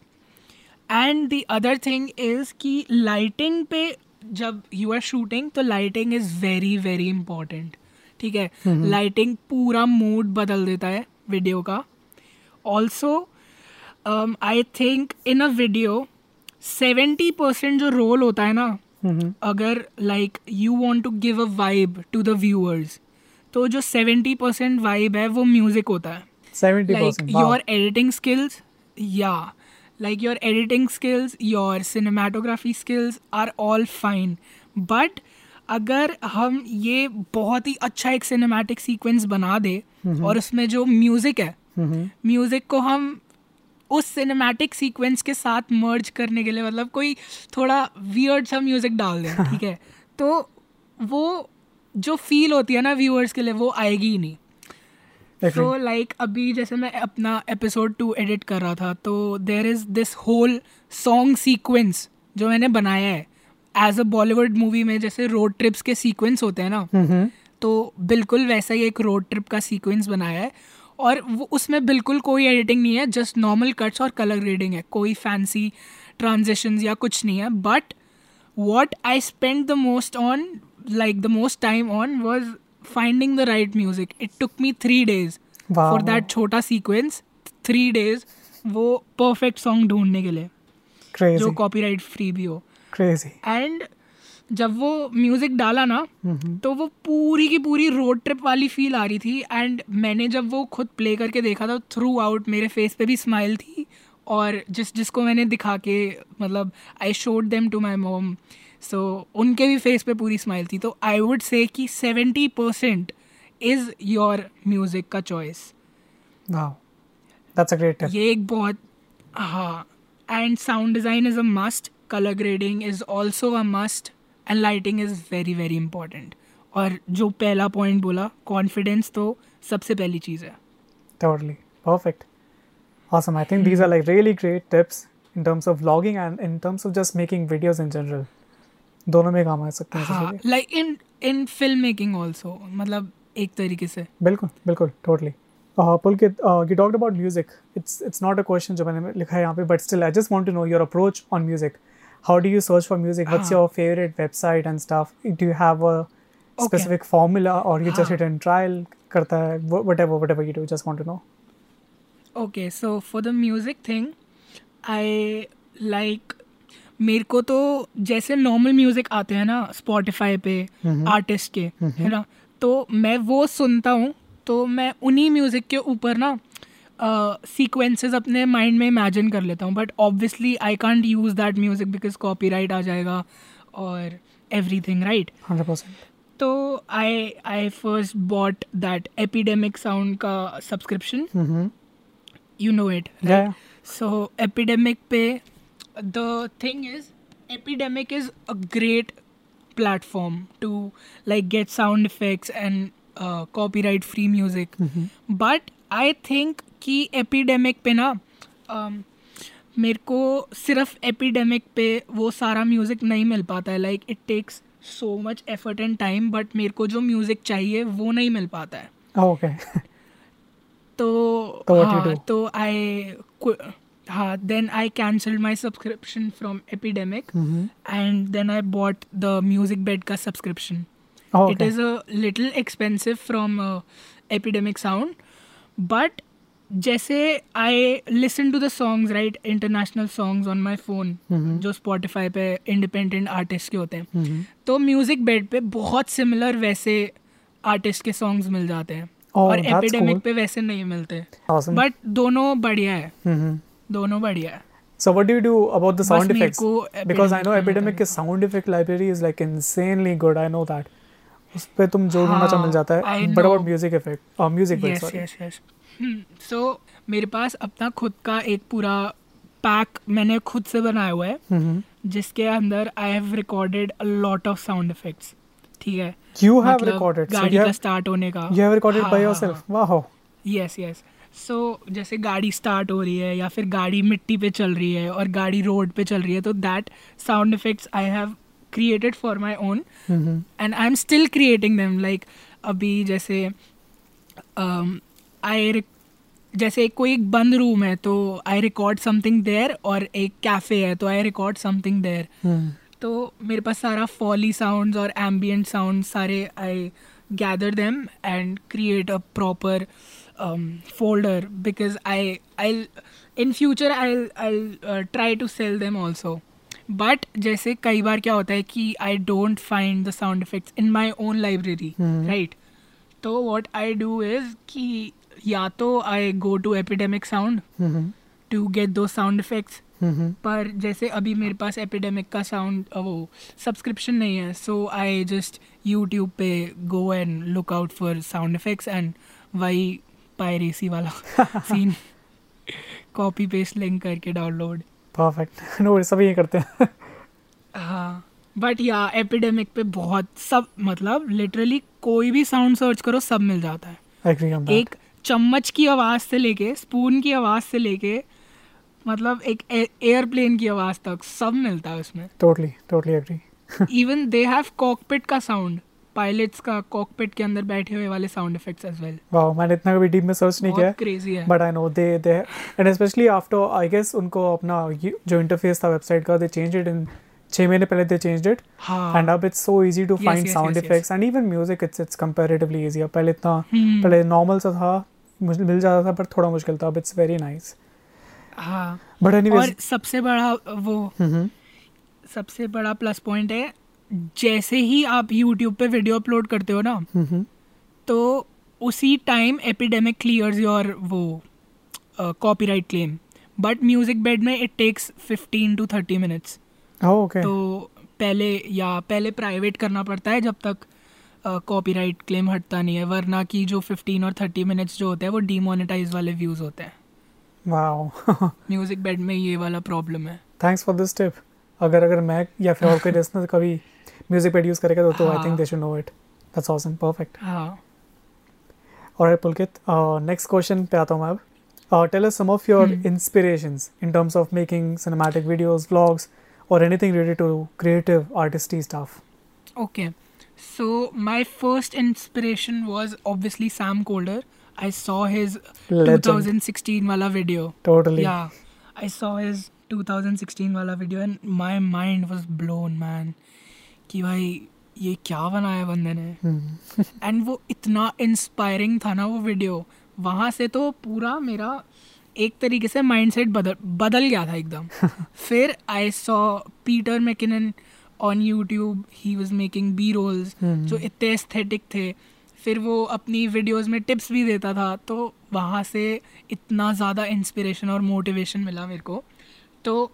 and the other thing is कि लाइटिंग पे जब यू आर शूटिंग तो lighting is very very important ठीक है? लाइटिंग पूरा मूड बदल देता है वीडियो का. Also I think in a video seventy percent जो रोल होता है ना अगर like you want to give a vibe to the viewers तो जो सेवेंटी परसेंट वाइब है वो म्यूज़िक होता है. Percent your editing skills yeah. Like your editing skills your cinematography skills are all fine. But अगर हम ये बहुत ही अच्छा एक सिनेमैटिक सीक्वेंस बना दे और उसमें जो म्यूज़िक है म्यूज़िक को हम उस सिनेमैटिक सीक्वेंस के साथ मर्ज करने के लिए मतलब कोई थोड़ा वियर्ड सा म्यूज़िक डाल दें ठीक है? तो वो जो फील होती है ना व्यूअर्स के लिए वो आएगी ही नहीं। तो लाइक अभी जैसे मैं अपना एपिसोड टू एडिट कर रहा था तो there is this whole song sequence जो मैंने बनाया है. एज अ बॉलीवुड मूवी में जैसे रोड ट्रिप्स के सीक्वेंस होते हैं ना तो बिल्कुल वैसा ही एक रोड ट्रिप का सीक्वेंस बनाया है. और वो उसमें बिल्कुल कोई एडिटिंग नहीं है जस्ट नॉर्मल कट्स और कलर ग्रेडिंग है. कोई फैंसी ट्रांजेक्शन या कुछ नहीं है. But what I spend the most on like the most time on was finding the right music it took me three days. For that छोटा sequence three days वो perfect song ढूँढने के लिए जो क्रेजी कॉपीराइट फ्री भी हो crazy and जब वो म्यूज़िक डाला ना mm-hmm. तो वो पूरी की पूरी रोड ट्रिप वाली फील आ रही थी एंड मैंने जब वो खुद प्ले करके देखा था थ्रू आउट मेरे फेस पे भी स्माइल थी और जिस जिसको मैंने दिखा के मतलब I showed them to my mom so so, उनके भी फेस पे पूरी स्माइल थी तो आई वुड से कि seventy percent is your music का चॉइस दैट्स अ ग्रेट ये एक बहुत हाँ and sound design is a must colour grading is also a must and lighting is very very important और जो पहला पॉइंट बोला कॉन्फिडेंस तो सबसे पहली चीज़ है Totally. Perfect. Awesome. I think these are like really great tips in terms of vlogging and in terms of just making videos in general. दोनों में काम आ सकते हैं like in in film making also मतलब एक तरीके से। बिल्कुल बिल्कुल totally Pulkit you talked about music it's it's not a question जो मैंने लिखा है यहाँ पे but still I just want to know your approach on music how do you search for music what's your favourite website and stuff do you have a specific formula और you just return trial करता है? Whatever whatever you just want to know okay so for the music thing I like मेरे को तो जैसे normal music आते हैं ना स्पॉटिफाई पे आर्टिस्ट के है ना? तो मैं वो सुनता हूँ तो मैं उन्हीं म्यूज़िक के ऊपर ना सीक्वेंसेस uh, अपने माइंड में इमेजिन कर लेता हूँ। But obviously I can't use that music because copyright आ जाएगा और एवरीथिंग राइट Hundred तो I I first bought that Epidemic Sound का subscription you know it so Epidemic? Yeah. The thing is Epidemic is a great platform to like get sound effects and copy right free music but I think कि Epidemic पे ना um, मेरे को सिर्फ़ epidemic पे वो सारा music नहीं मिल पाता है। Like it takes so much effort and time but मेरे को जो म्यूज़िक चाहिए वो नहीं मिल पाता है। ओके तो तो आई हाँ then I cancelled my subscription from Epidemic Mm-hmm. And then I bought the Musicbed का subscription Oh, it. Is a little expensive from Epidemic Sound but जैसे I listen to the songs right international songs on my phone. जो Spotify पे independent artist के होते हैं Mhm. तो music bed पे बहुत सिमिलर वैसे आर्टिस्ट के सॉन्ग्स मिल जाते हैं Oh, और एपिडेमिक cool. पे वैसे नहीं मिलते Awesome. बट दोनों बढ़िया है Mm-hmm. दोनों बढ़िया है So what do you do about the sound effects? Because I know Epidemic के sound effect library is like insanely good. I know that. उस पे तुम जो ढूंढना चाहो मिल जाता है. हाँ, But about music effect, uh, music yes sorry. Yes yes so Hmm. मेरे पास अपना खुद का एक पूरा पैक मैंने खुद से बनाया हुआ है Mm-hmm. जिसके अंदर I have recorded a lot of sound effects ठीक है You have मतलब recorded. So गाड़ी you का स्टार्ट होने का you have recorded हाँ, by हाँ, yourself. हाँ. Wow. Yes yes so so, जैसे गाड़ी स्टार्ट हो रही है या फिर गाड़ी मिट्टी पे चल रही है और गाड़ी रोड पे चल रही है तो that sound effects I have created for my own. And I am still creating them like अभी जैसे आई जैसे कोई एक बंद रूम है तो आई रिकॉर्ड समथिंग देयर और एक कैफ़े है तो आई रिकॉर्ड समथिंग देयर तो मेरे पास सारा फॉली साउंड और एम्बियंट साउंड सारे I gather them and create a proper folder because I I in future I I try to sell them also but जैसे कई बार क्या होता है कि I don't find the sound effects in my own library. Right तो what I do is कि या तो I go to Epidemic Sound to get दो साउंड इफेक्ट्स पर जैसे अभी मेरे पास एपिडेमिक का साउंड वो सब्सक्रिप्शन नहीं है सो आई जस्ट यूट्यूब पे go and look out for sound effects and वही पायरेसी वाला सीन कॉपी पेस्ट लिंक करके डाउनलोड परफेक्ट नो सभी ये करते हैं। हाँ बट या एपिडेमिक पे बहुत सब मतलब लिटरली कोई भी साउंड सर्च करो सब मिल जाता है। एक चम्मच की आवाज़ से लेके स्पून की आवाज़ से लेके मतलब एक एयरप्लेन की आवाज़ तक सब मिलता है उसमें। Totally totally agree even they have cockpit का साउंड पायलट्स का कॉकपिट के अंदर बैठे हुए वाले sound effects as well wow मैंने इतना कभी डीप में सर्च नहीं किया। क्रेजी है। But I know they they and specially after I guess उनको अपना जो इंटरफेस था वेबसाइट का दे चेंज इट इन छः महीने पहले दे चेंज इट एंड अब it's so easy to find sound effects and even music it's it's comparatively easy पहले इतना हम्म, पहले नॉर्मल सा था मिल जाता था पर थोड़ा मुश्किल था। अब इट्स वेरी नाइस हाँ। बट और एनीवेज सबसे बड़ा वो हम्म। सबसे बड़ा प्लस पॉइंट है जैसे ही आप यूट्यूब पे वीडियो अपलोड करते हो ना तो उसी टाइम एपिडेमिक क्लियर्स योर वो copyright claim but Musicbed में इट टेक्स 15 टू 30 मिनट्स तो पहले या पहले प्राइवेट करना पड़ता है जब तक कॉपीराइट क्लेम हटता नहीं है वरना की जो 15 और 30 मिनट्स जो होते हैं वो डीमोनेटाइज वाले व्यूज़ होते हैं। वाओ म्यूज़िक बेड में ये वाला प्रॉब्लम है। थैंक्स फॉर दिस टिप अगर अगर मैं या फिर और कोई लिसनर कभी म्यूज़िक पेड यूज़ करेगा तो तो आई थिंक हाँ। They should know it that's awesome perfect हाँ Pulkit. Uh, next question पे आता हूँ मैं अब. Uh, us some of your Hmm. inspirations in terms of making cinematic videos, vlogs, or anything related to creative, artisty stuff. Okay. So my first inspiration was obviously Sam Colder. I saw his Legend. 2016 wala video. Totally. Yeah, I saw his 2016 wala video and my mind was blown, man. कि भाई ये क्या बनाया बंदे ने. And वो इतना inspiring था ना वो वीडियो वहाँ से तो पूरा मेरा एक तरीके से माइंडसेट बदल बदल गया था एकदम। फिर I saw Peter McKinnon on YouTube he was making B rolls. जो इतने एस्थेटिक थे। फिर वो अपनी वीडियोस में टिप्स भी देता था। तो वहाँ से इतना ज़्यादा इंस्पिरेशन और मोटिवेशन मिला मेरे को। तो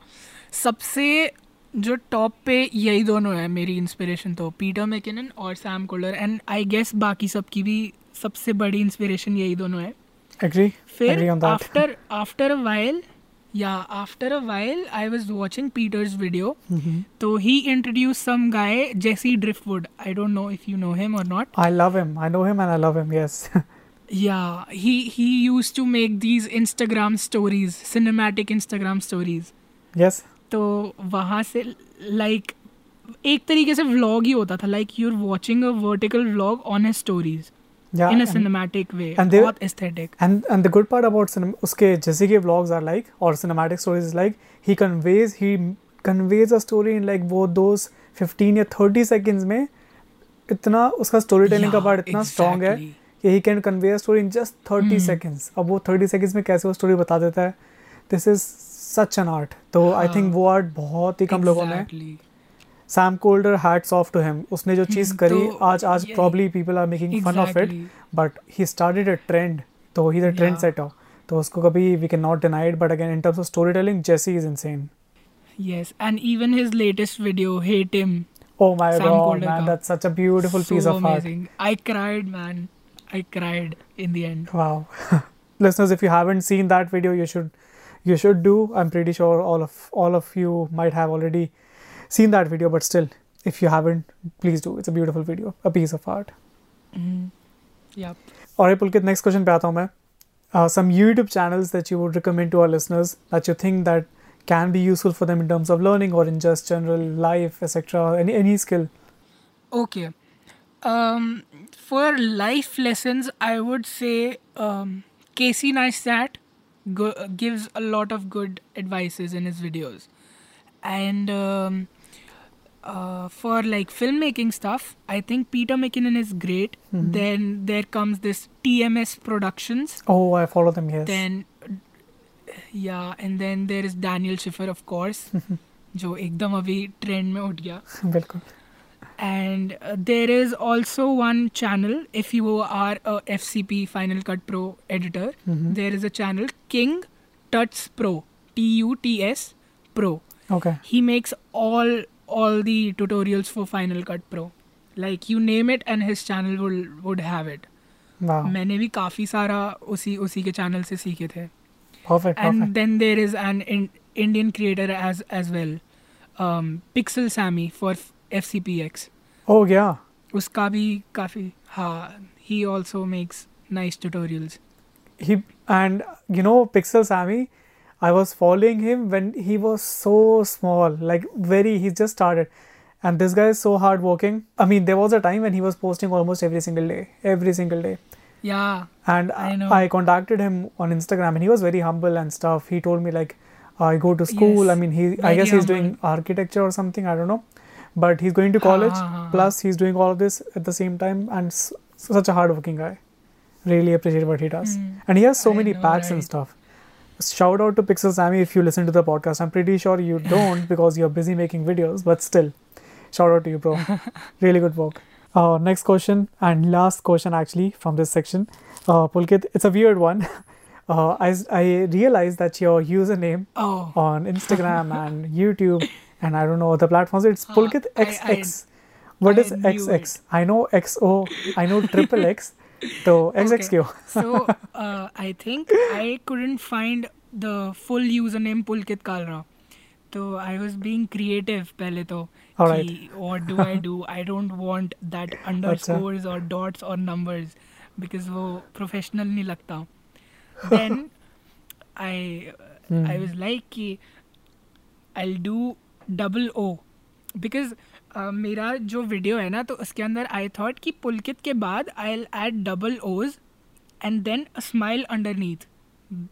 सबसे जो टॉप पे यही दोनों है मेरी इंस्पिरेशन तो पीटर मैकिनन और Sam Kolder and I guess बाकी सबकी भी सबसे बड़ी इंस्पिरेशन यही दोनों है Agree? फिर आफ्टर आफ्टर अ वाइल या after a while I was watching Peter's video. तो he introduce some guy Jesse Driftwood I don't know if you know him और not I love him. I know him and I love him. Yes. Yeah, he he used to make these Instagram stories, cinematic Instagram stories. yes. तो वहाँ से like like, एक तरीके से vlog ही होता था like you are watching a vertical vlog on his stories Yeah. In a and- cinematic and they- बहुत aesthetic And and the good part about cinem- उसके जैसे के vlogs are like or cinematic stories is like he conveys he conveys a story in like वो those 15 या 30 seconds में इतना उसका story telling का part इतना strong है कि convey a story in just 30 Hmm. seconds अब वो 30 seconds में कैसे वो story बता देता है this is such an art तो I हाँ. think वो art बहुत ही कम लोगों में Sam Kolder hats off to him उसने जो चीज़ हम्म, करी तो आज आज probably people are making fun of it but he started a trend तो he the trend Yeah. Setter तो उसको कभी we can not deny it but again in terms of story telling Jesse is insane Yes, and even his latest video, Hate Him, Oh my Sam god, Colder man, that's such a beautiful so piece of amazing. art. I cried, man. I cried in the end. Wow. Listeners, if you haven't seen that video, you should you should do. I'm pretty sure all of all of you might have already seen that video, but still, if you haven't, please do. It's a beautiful video, a piece of art. Mhm. Yep. Alright, Pulkit, next question पे आता हूँ मैं. Uh, some YouTube channels that you would recommend to our listeners that you think that can be useful for them in terms of learning or in just general life, etc. Any any skill. Okay. Um, for life lessons, I would say um, Casey Neistat go- gives a lot of good advices in his videos, and um, uh, for like filmmaking stuff, I think Peter McKinnon is great. Mhm. Then there comes this TMS Productions. Oh, I follow them. Yes. Then yeah, and then there is Daniel Schiffer, of course, जो एकदम अभी trend में उठ गया. बिल्कुल. And uh, there is also one channel if you are a FCP Final Cut Pro editor. Mhm. There is a channel King Tuts Pro, T U T S Pro. Okay. He makes all all the tutorials for Final Cut Pro. Like you name it, and his channel will would have it. Wow. मैंने भी काफी सारा उसी उसी के channel से सीखे थे. Perfect. And Perfect. then there is an in, Indian creator as as well, um, Pixel Sammy for FCPX. oh yeah uska bhi kafi ha he also makes nice tutorials he and you know pixel sammy i was following him when he was so small like very He's just started and this guy is so hardworking i mean there was a time when he was posting almost every single day every single day yeah. And I, know. I contacted him on Instagram and he was very humble and stuff. He told me like I go to school. I mean he I guess he's doing architecture or something, I don't know but he's going to college. Plus, he's doing all of this at the same time, and s- such a hardworking guy. Really appreciate what he does, Hmm. and he has so I many know, packs and stuff. Shout out to Pixel Sammy if you listen to the podcast. I'm pretty sure you don't because you're busy making videos, but still, shout out to you, bro. really good work. Uh, next question and last question actually from this section. Uh, Pulkit, it's a weird one. Uh, I, I realized that your username oh on Instagram and YouTube and I don't know other platforms, it's Uh, Pulkit I- XX. What I is knew XX? I know XO, I know triple X. So XXQ. so uh, I think I couldn't find the full username Pulkit Kalra. So I was being creative पहले तो All right. कि what do I do? I don't want that underscores or dots or numbers because वो professional नहीं लगता. Then I Hmm. I was like कि I'll do double O because uh, मेरा जो video है ना तो उसके अंदर आई थॉट कि पुलकित के बाद I'll add double O's and then smile underneath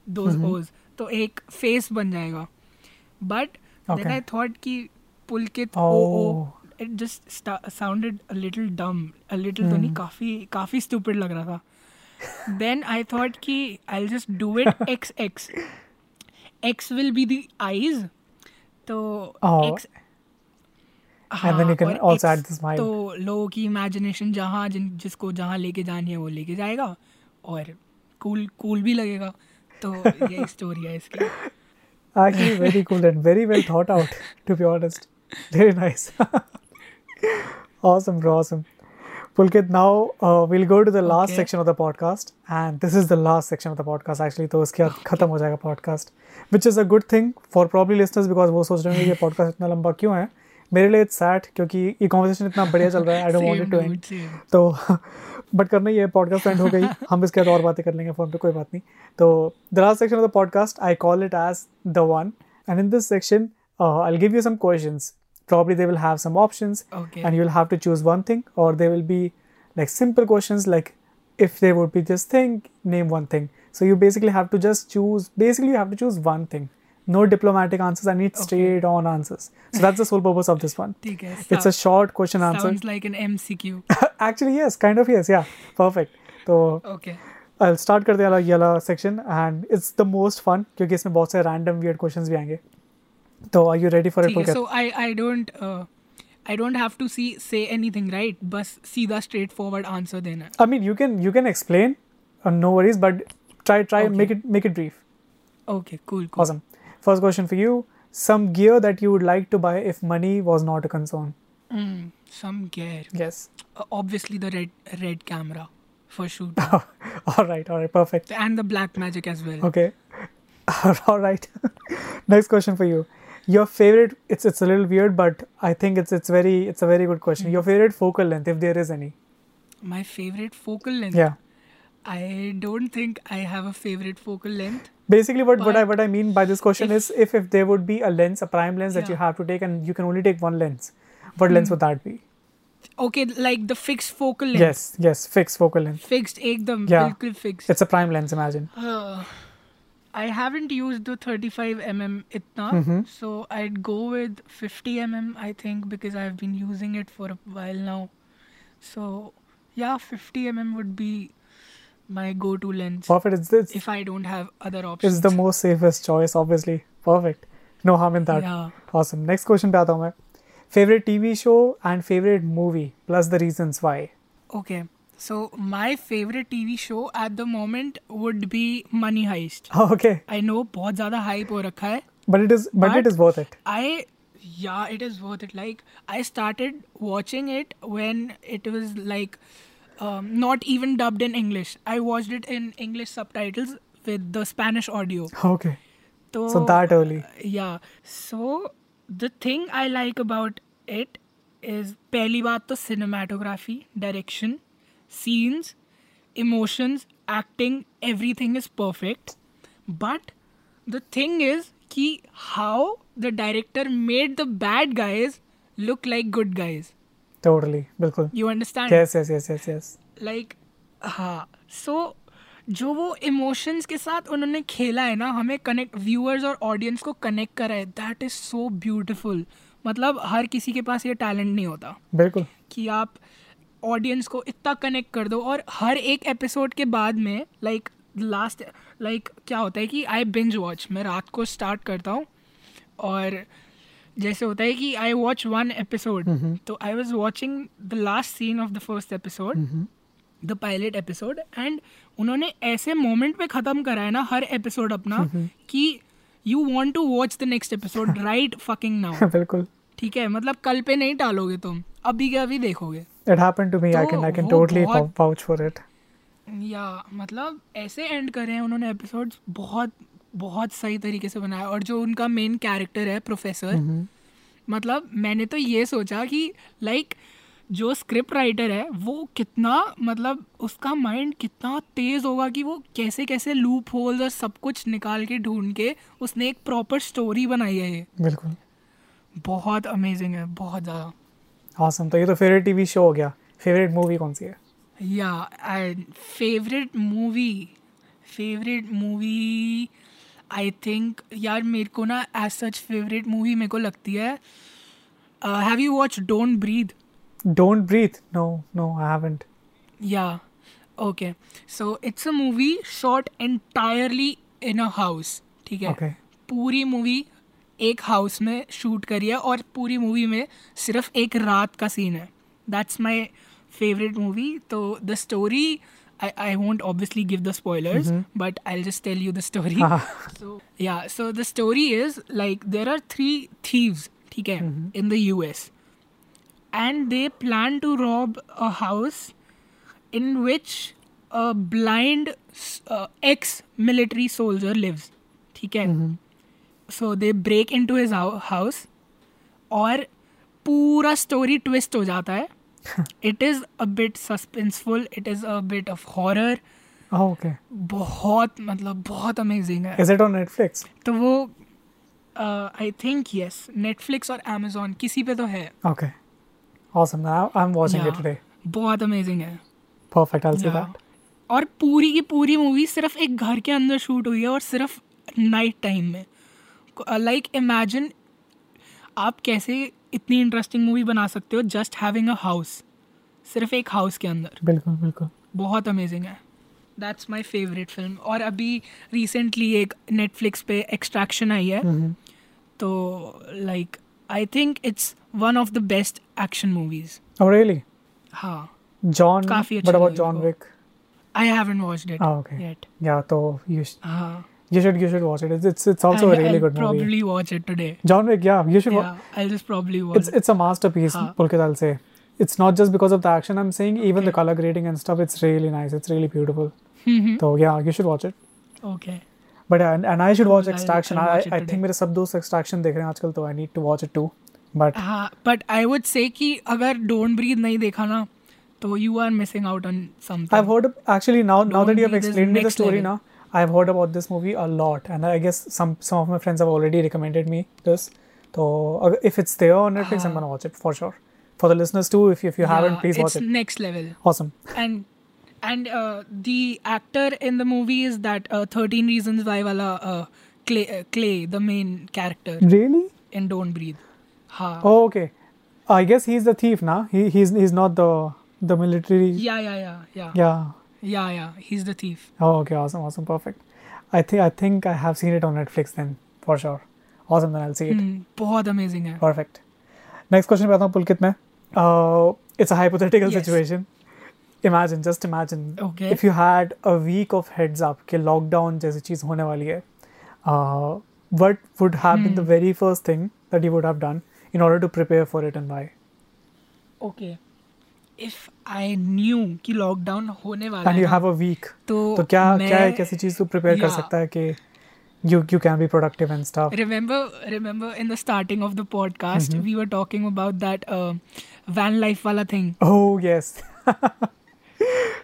those. O's तो एक फेस बन जाएगा. बट देन आई थॉट कि Pulkit O O. It just sounded a little dumb a little तो नहीं Hmm. काफ़ी काफ़ी स्टूपिड लग रहा था. देन आई थॉट कि I just do it X X X will be the eyes तो तो लोगों की इमेजिनेशन जहाँ जिन जिसको जहाँ लेके जानी है वो लेके जाएगा और कूल कूल भी लगेगा। तो ये स्टोरी है इसकी। Actually very cool and very well thought out to be honest very nice awesome bro awesome Uh, we'll go to the last Okay. section of the podcast. And this is the last section of the podcast, actually. तो उसके बाद खत्म हो जाएगा podcast. Which is a good thing for probably listeners because वो सोच रहे होंगे ये podcast इतना लंबा क्यों है मेरे लिए इट्स सैड क्योंकि ये कॉन्वर्सेशन इतना बढ़िया चल रहा है I don't want it to end तो बट करना ही है पॉडकास्ट एंड हो गई हम इसके बाद और बातें कर लेंगे फ़ोन पे कोई बात नहीं तो the last section of the podcast I call it as the one and in this section I give you some questions probably they will have some options Okay. and you'll have to choose one thing or they will be like simple questions like if they would be this thing name one thing so you basically have to just choose basically you have to choose one thing no diplomatic answers i need Okay. straight on answers so that's the sole purpose of this one ठीक है it's a short question answer sounds like an MCQ actually yes kind of yes yeah perfect so okay I'll start करते हैं ये वाला section and it's the most fun क्योंकि इसमें बहुत सारे random weird questions भी आएंगे तो are you ready for it ठीक है Pulkit? so I I don't uh, I don't have to see say anything right बस सीधा straight forward answer देना है I mean you can you can explain uh, no worries but try try Okay. make it make it brief okay cool cool awesome first question for you some gear that you would like to buy if money was not a concern mm, some gear yes Uh, obviously the red red camera for shooting all right all right perfect and the black magic as well okay all right next question for you your favorite it's it's a little weird but i think it's it's very it's a very good question mm-hmm. your favorite focal length if there is any my favorite focal length yeah i don't think i have a favorite focal length basically what, what i what i mean by this question if, is if if there would be a lens a prime lens yeah. that you have to take and you can only take one lens what mm-hmm. lens hmm. would that be okay like the fixed focal length yes yes fixed focal length fixed ekdam yeah. fixed it's a prime lens imagine uh. I haven't used the 35 mm itna, Mhm. so I'd go with 50 mm I think because I've been using it for a while now. So yeah, 50 mm would be my go-to lens Perfect. It's, it's, if I don't have other options. it's the most safest choice, obviously. Perfect. No harm in that. Yeah. Awesome. Next question पे आता हूँ मैं. Favorite TV show and favorite movie plus the reasons why. Okay. So my favorite TV show at the moment would be Money Heist. okay, I know बहुत ज़्यादा hype हो रखा है. but it is but, it But- is worth it. I yeah, it is worth it. Like I started watching it when it was like um, not even dubbed in English. I watched it in English subtitles with the Spanish audio. Okay. So, So that early. yeah. So the thing I like about it is पहली बात तो cinematography, direction, Scenes, emotions, acting, everything is perfect. But the thing is कि how the director made the bad guys look like good guys. Totally. बिल्कुल. You understand? Yes, yes, yes, yes, yes. Like हाँ so जो वो emotions के साथ उन्होंने खेला है ना हमें कनेक्ट व्यूअर्स और ऑडियंस को कनेक्ट करा है दैट इज़ सो ब्यूटिफुल मतलब हर किसी के पास ये टैलेंट नहीं होता बिल्कुल. कि आप ऑडियंस को इतना कनेक्ट कर दो और हर एक एपिसोड के बाद में लाइक लास्ट लाइक क्या होता है कि आई बिंज वॉच मैं रात को स्टार्ट करता हूँ और जैसे होता है कि आई वॉच वन एपिसोड तो I was watching the last scene of the first episode the pilot episode and उन्होंने ऐसे मोमेंट पे ख़त्म करा है ना हर एपिसोड अपना कि you want to watch the next episode right fucking now बिल्कुल. ठीक है मतलब कल पे नहीं डालोगे तुम अभी के अभी देखोगे। It happened to me. I तो can I can वो totally vou- बहुत- vouch for it. या मतलब ऐसे एंड करे हैं उन्होंने एपिसोड्स बहुत बहुत सही तरीके से बनाया और जो उनका मेन कैरेक्टर है प्रोफेसर मतलब मैंने तो ये सोचा कि लाइक जो स्क्रिप्ट राइटर है वो कितना मतलब उसका माइंड कितना तेज होगा कि वो कैसे कैसे लूप होल्स और सब कुछ निकाल के ढूंढ के उसने एक प्रॉपर स्टोरी बनाई है ये बिल्कुल. बहुत अमेजिंग है बहुत ज़्यादा ऑसम तो ये तो फेवरेट टीवी शो हो गया। फेवरेट मूवी कौन सी है? या favourite movie favourite movie I think यार मेरे को ना एज सच फेवरेट मूवी मेरे को लगती है have you watch don't breathe don't breathe no no I या okay so it's a movie shot entirely in a house ठीक है? पूरी मूवी एक हाउस में शूट करी है और पूरी मूवी में सिर्फ़ एक रात का सीन है। दैट्स माई फेवरेट मूवी तो the story I I want obviously give the spoilers but I just tell you the story या so the story is like there are three thieves ठीक है in the U S and they plan to rob a house in which blind ex military soldier lives ठीक है. Mm-hmm. So they break into his hou- house और पूरा story twist हो जाता है it is a bit suspenseful it is a bit of horror okay. बहुत मतलब बहुत अमेजिंग है Is it on Netflix? तो वो आई थिंक यस नेटफ्लिक्स और अमेजोन किसी पे तो है Okay. Awesome. Now I'm watching it Yeah. today. बहुत अमेजिंग है Perfect. I'll see Yeah. that. और पूरी की पूरी मूवी सिर्फ़ एक घर के अंदर शूट हुई है और सिर्फ़ नाइट टाइम में लाइक इमेजिन आप कैसे इतनी इंटरेस्टिंग मूवी बना सकते हो जस्ट हैविंग अ हाउस सिर्फ़ एक हाउस के अंदर। बिल्कुल बिल्कुल। बहुत अमेजिंग है। दैट्स माई फेवरेट फ़िल्म और अभी रिसेंटली एक नेटफ्लिक्स पे एक्सट्रैक्शन आई है। हम्म, तो like I think it's one of the best action movies Oh really? हाँ। John. काफ़ी अच्छा about लगा John मेरे Wick? I haven't watched it Yeah. So you sh- हाँ। you should you should watch it. It's it's, it's also a I'll- really I'll good movie. probably watch it today John Wick. Yeah. You should. wa- yeah I'll just probably watch It's it's a masterpiece. Huh. Pulkit, I'll say. It's not just because of the action. I'm saying even the Okay. color grading and stuff. It's really nice. It's really beautiful. it So yeah, you should watch it. okay But and, and I should watch I'll- Extraction. I'll I watch it I today. think मेरे सब दोस्त Extraction देख रहे हैं आजकल तो I need to watch it too. But हाँ but I would say कि अगर डोंट ब्रीथ नहीं देखा ना तो you are missing out on something I've heard actually now now Don't that you have Breathe is explained me the next story level. now, I've heard about this movie a lot, and I guess some some of my friends have already recommended me this. So uh, if it's there on Netflix, I'm gonna watch it for sure. for the listeners too. If if you haven't, please watch it's it. next level. Awesome. And and uh, the actor in the movie is that uh, 13 Reasons Why wala uh, Clay, uh, Clay, the main character Really? in Don't Breathe. Ha. Oh, okay. I guess he's the thief now. He he's he's not the the military. Yeah, yeah, yeah, yeah, Yeah. yeah, yeah. He's the thief. Oh, okay. Awesome. Awesome. Perfect. I think I think I have seen it on Netflix then for sure. Awesome. Then I'll see it. Hmm, बहुत amazing है. Perfect. Next question पे आता हूँ पुलकित में. Uh, it's a hypothetical Yes. situation. Imagine, just imagine. Okay. If you had a week of heads up कि lockdown जैसी चीज होने वाली है, uh, what would have been the Hmm. very first thing that you would have done in order to prepare for it and why? Okay. If I knew कि lockdown होने वाला And है you ना, have a week. तो तो क्या क्या एक ऐसी चीज़ तू प्रिपेयर कर सकता है कि you you can be productive and stuff. remember remember in the starting of the podcast Mm-hmm. we were talking about that uh, van life wala thing Oh yes.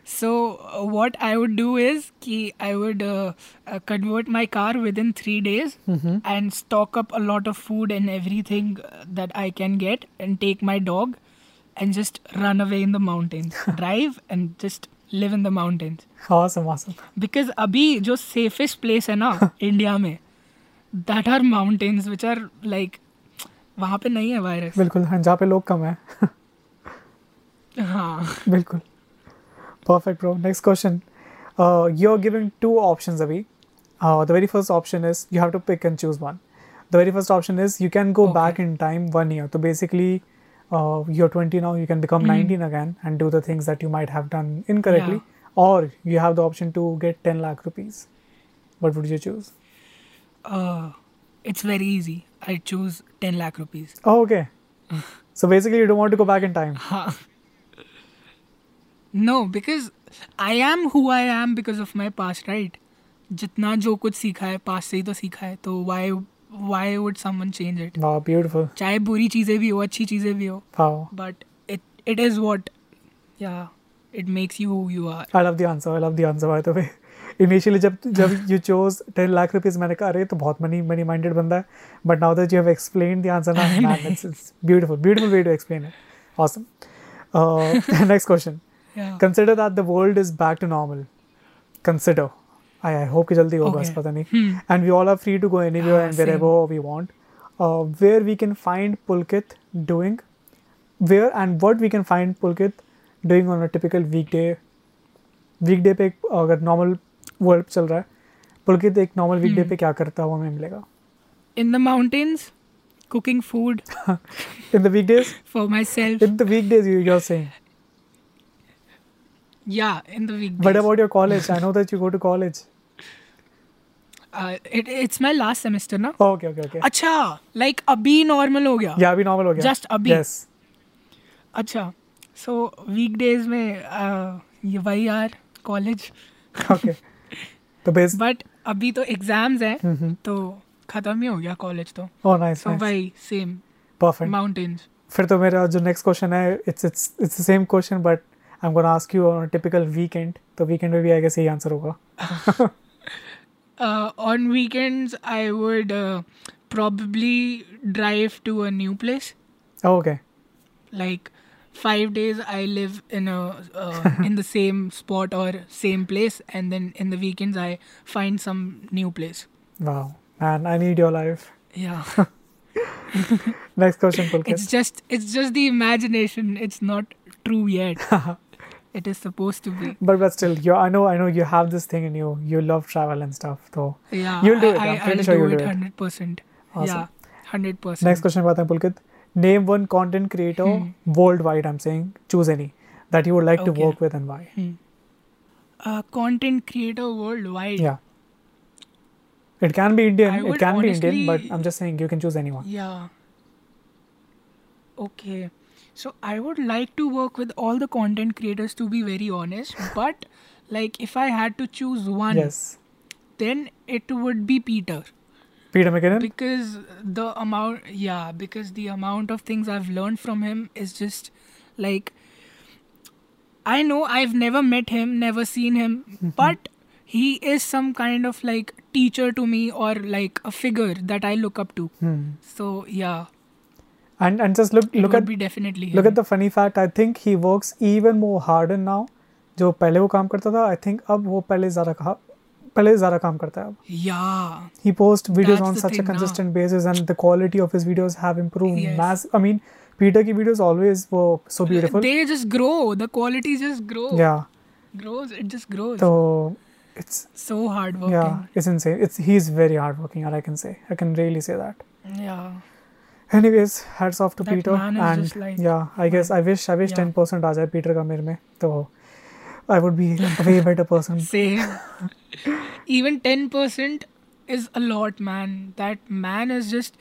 so uh, what i would do is ki i would uh, uh, convert my car within 3 days Mhm. and stock up a lot of food and everything uh, that i can get and take my dog and just run away in the mountains drive and just live in the mountains Awesome, awesome. Because अभी जो safest place है ना India में that are mountains which are like वहाँ पे नहीं है virus बिल्कुल हाँ, जहाँ पे लोग कम है हाँ बिल्कुल perfect bro next question uh, you're giving two options abhi uh, the very first option is you have to pick and choose one the very first option is you can go Okay. back in time one year so basically uh, you're 20 now you can become Mhm. 19 again and do the things that you might have done incorrectly or you have the option to get 10 lakh rupees what would you choose uh, it's very easy I choose 10 lakh rupees oh, okay so basically you don't want to go back in time हाँ no because I am who I am because of my past right जितना जो कुछ सीखा है past से ही तो सीखा है तो why why would someone change it wow beautiful चाहे बुरी चीज़ें भी हो अच्छी चीज़ें भी हो wow but it it is what yeah it makes you who you are I love the answer. I love the answer by the way. Initially जब जब you chose 10 lakh rupees मैंने कहा अरे ये तो बहुत money money minded बंदा है but now that you have explained the answer now man it's, it's beautiful beautiful way to explain it awesome uh, next question yeah consider that the world is I I hope कि जल्दी होगा बस पता नहीं। And we all are free to go anywhere and wherever we want where we can find Pulkit doing where and what we can find Pulkit doing on a typical weekday weekday पे अगर normal world चल रहा है पुलकित एक normal वीकडे पे क्या करता हुआ हमें मिलेगा? In the mountains cooking food in the weekdays for myself in the weekdays you are yeah in the weekdays. But about your college I know that you go to college uh, it, it's my last semester ना okay okay okay अच्छा like अभी normal हो गया या अभी normal हो गया Just अभी? यस अच्छा so weekdays में uh, ये वही यार कॉलेज ओके तो बेस बट अभी तो एग्ज़ाम्स हैं तो खत्म ही हो गया कॉलेज तो ओह नाइस सो वही सेम परफेक्ट माउंटेन्स फिर तो मेरा जो नेक्स्ट क्वेश्चन है it's it's it's the same question but I am gonna ask you on typical weekend तो वीकेंड में भी आई गेस यही आंसर होगा uh, on weekends i would uh, probably drive to a new place okay like five days i live in a uh, in the same spot or same place and then in the weekends i find some new place wow man I need your life yeah next question Pulkit it's just it's just the imagination it's not true yet it is supposed to be But but still, you I know I know you have this thing in you. You love travel and stuff. So yeah You'll do it, I, I'm I, pretty I'll sure you'll do it. 100% Awesome. yeah 100% next question about Pulkit. Name one content creator Hmm. worldwide. I'm saying choose any that you would like to work with and why. Hmm. Uh, content creator worldwide. Yeah. It can be Indian. It can be Indian, but I'm just saying you can choose anyone. Yeah. Okay. So I would like to work with all the content creators to be very honest, but like if I had to choose one, Yes. then it would be Peter Peter McKinnon. because the amount yeah, because the amount of things I've learned from him is just like I know I've never met him, never seen him, but he is some kind of like teacher to me or like a figure that I look up to. Hmm. So yeah, And and just look it look would at be definitely look him. at the funny fact. I think he works even more harder now. जो पहले वो काम करता था I think अब वो पहले ज़्यादा कहा पहले ज़्यादा काम करता है अब yeah he posts videos That's on the such a thing, na. consistent basis and the quality of his videos have improved Yes. mass i mean peter ki videos always were so beautiful they just grow the quality just grow yeah grows it just grows so it's so hardworking yeah it's insane it's he's very hardworking and i can say i can really say that yeah anyways hats off to That peter man is and just like- yeah i guess i wish i wish Yeah. 10% आ जाए peter का मेरे में तो i would be a way better person same even 10% is a lot man that man is just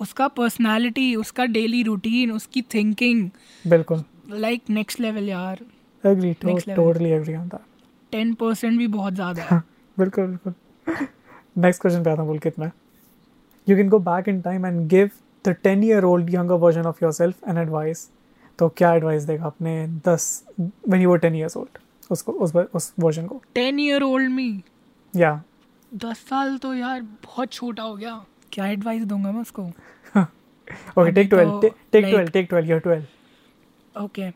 उसका personality उसका daily routine उसकी thinking बिल्कुल like next level यार Next level. totally agree on that 10% भी बहुत ज़्यादा है बिल्कुल बिल्कुल नेक्स्ट क्वेश्चन पे आता हूँ पुलकित में you can go back in time and give the ten year old younger version of yourself an advice तो क्या एडवाइस देगा अपने दस when you were ten years old उसको उस उस वर्जन को? 10 year old me? या दस साल तो यार बहुत छोटा हो गया। क्या एडवाइस दूँगा मैं उसको? Okay take twelve take twelve take twelve your twelve okay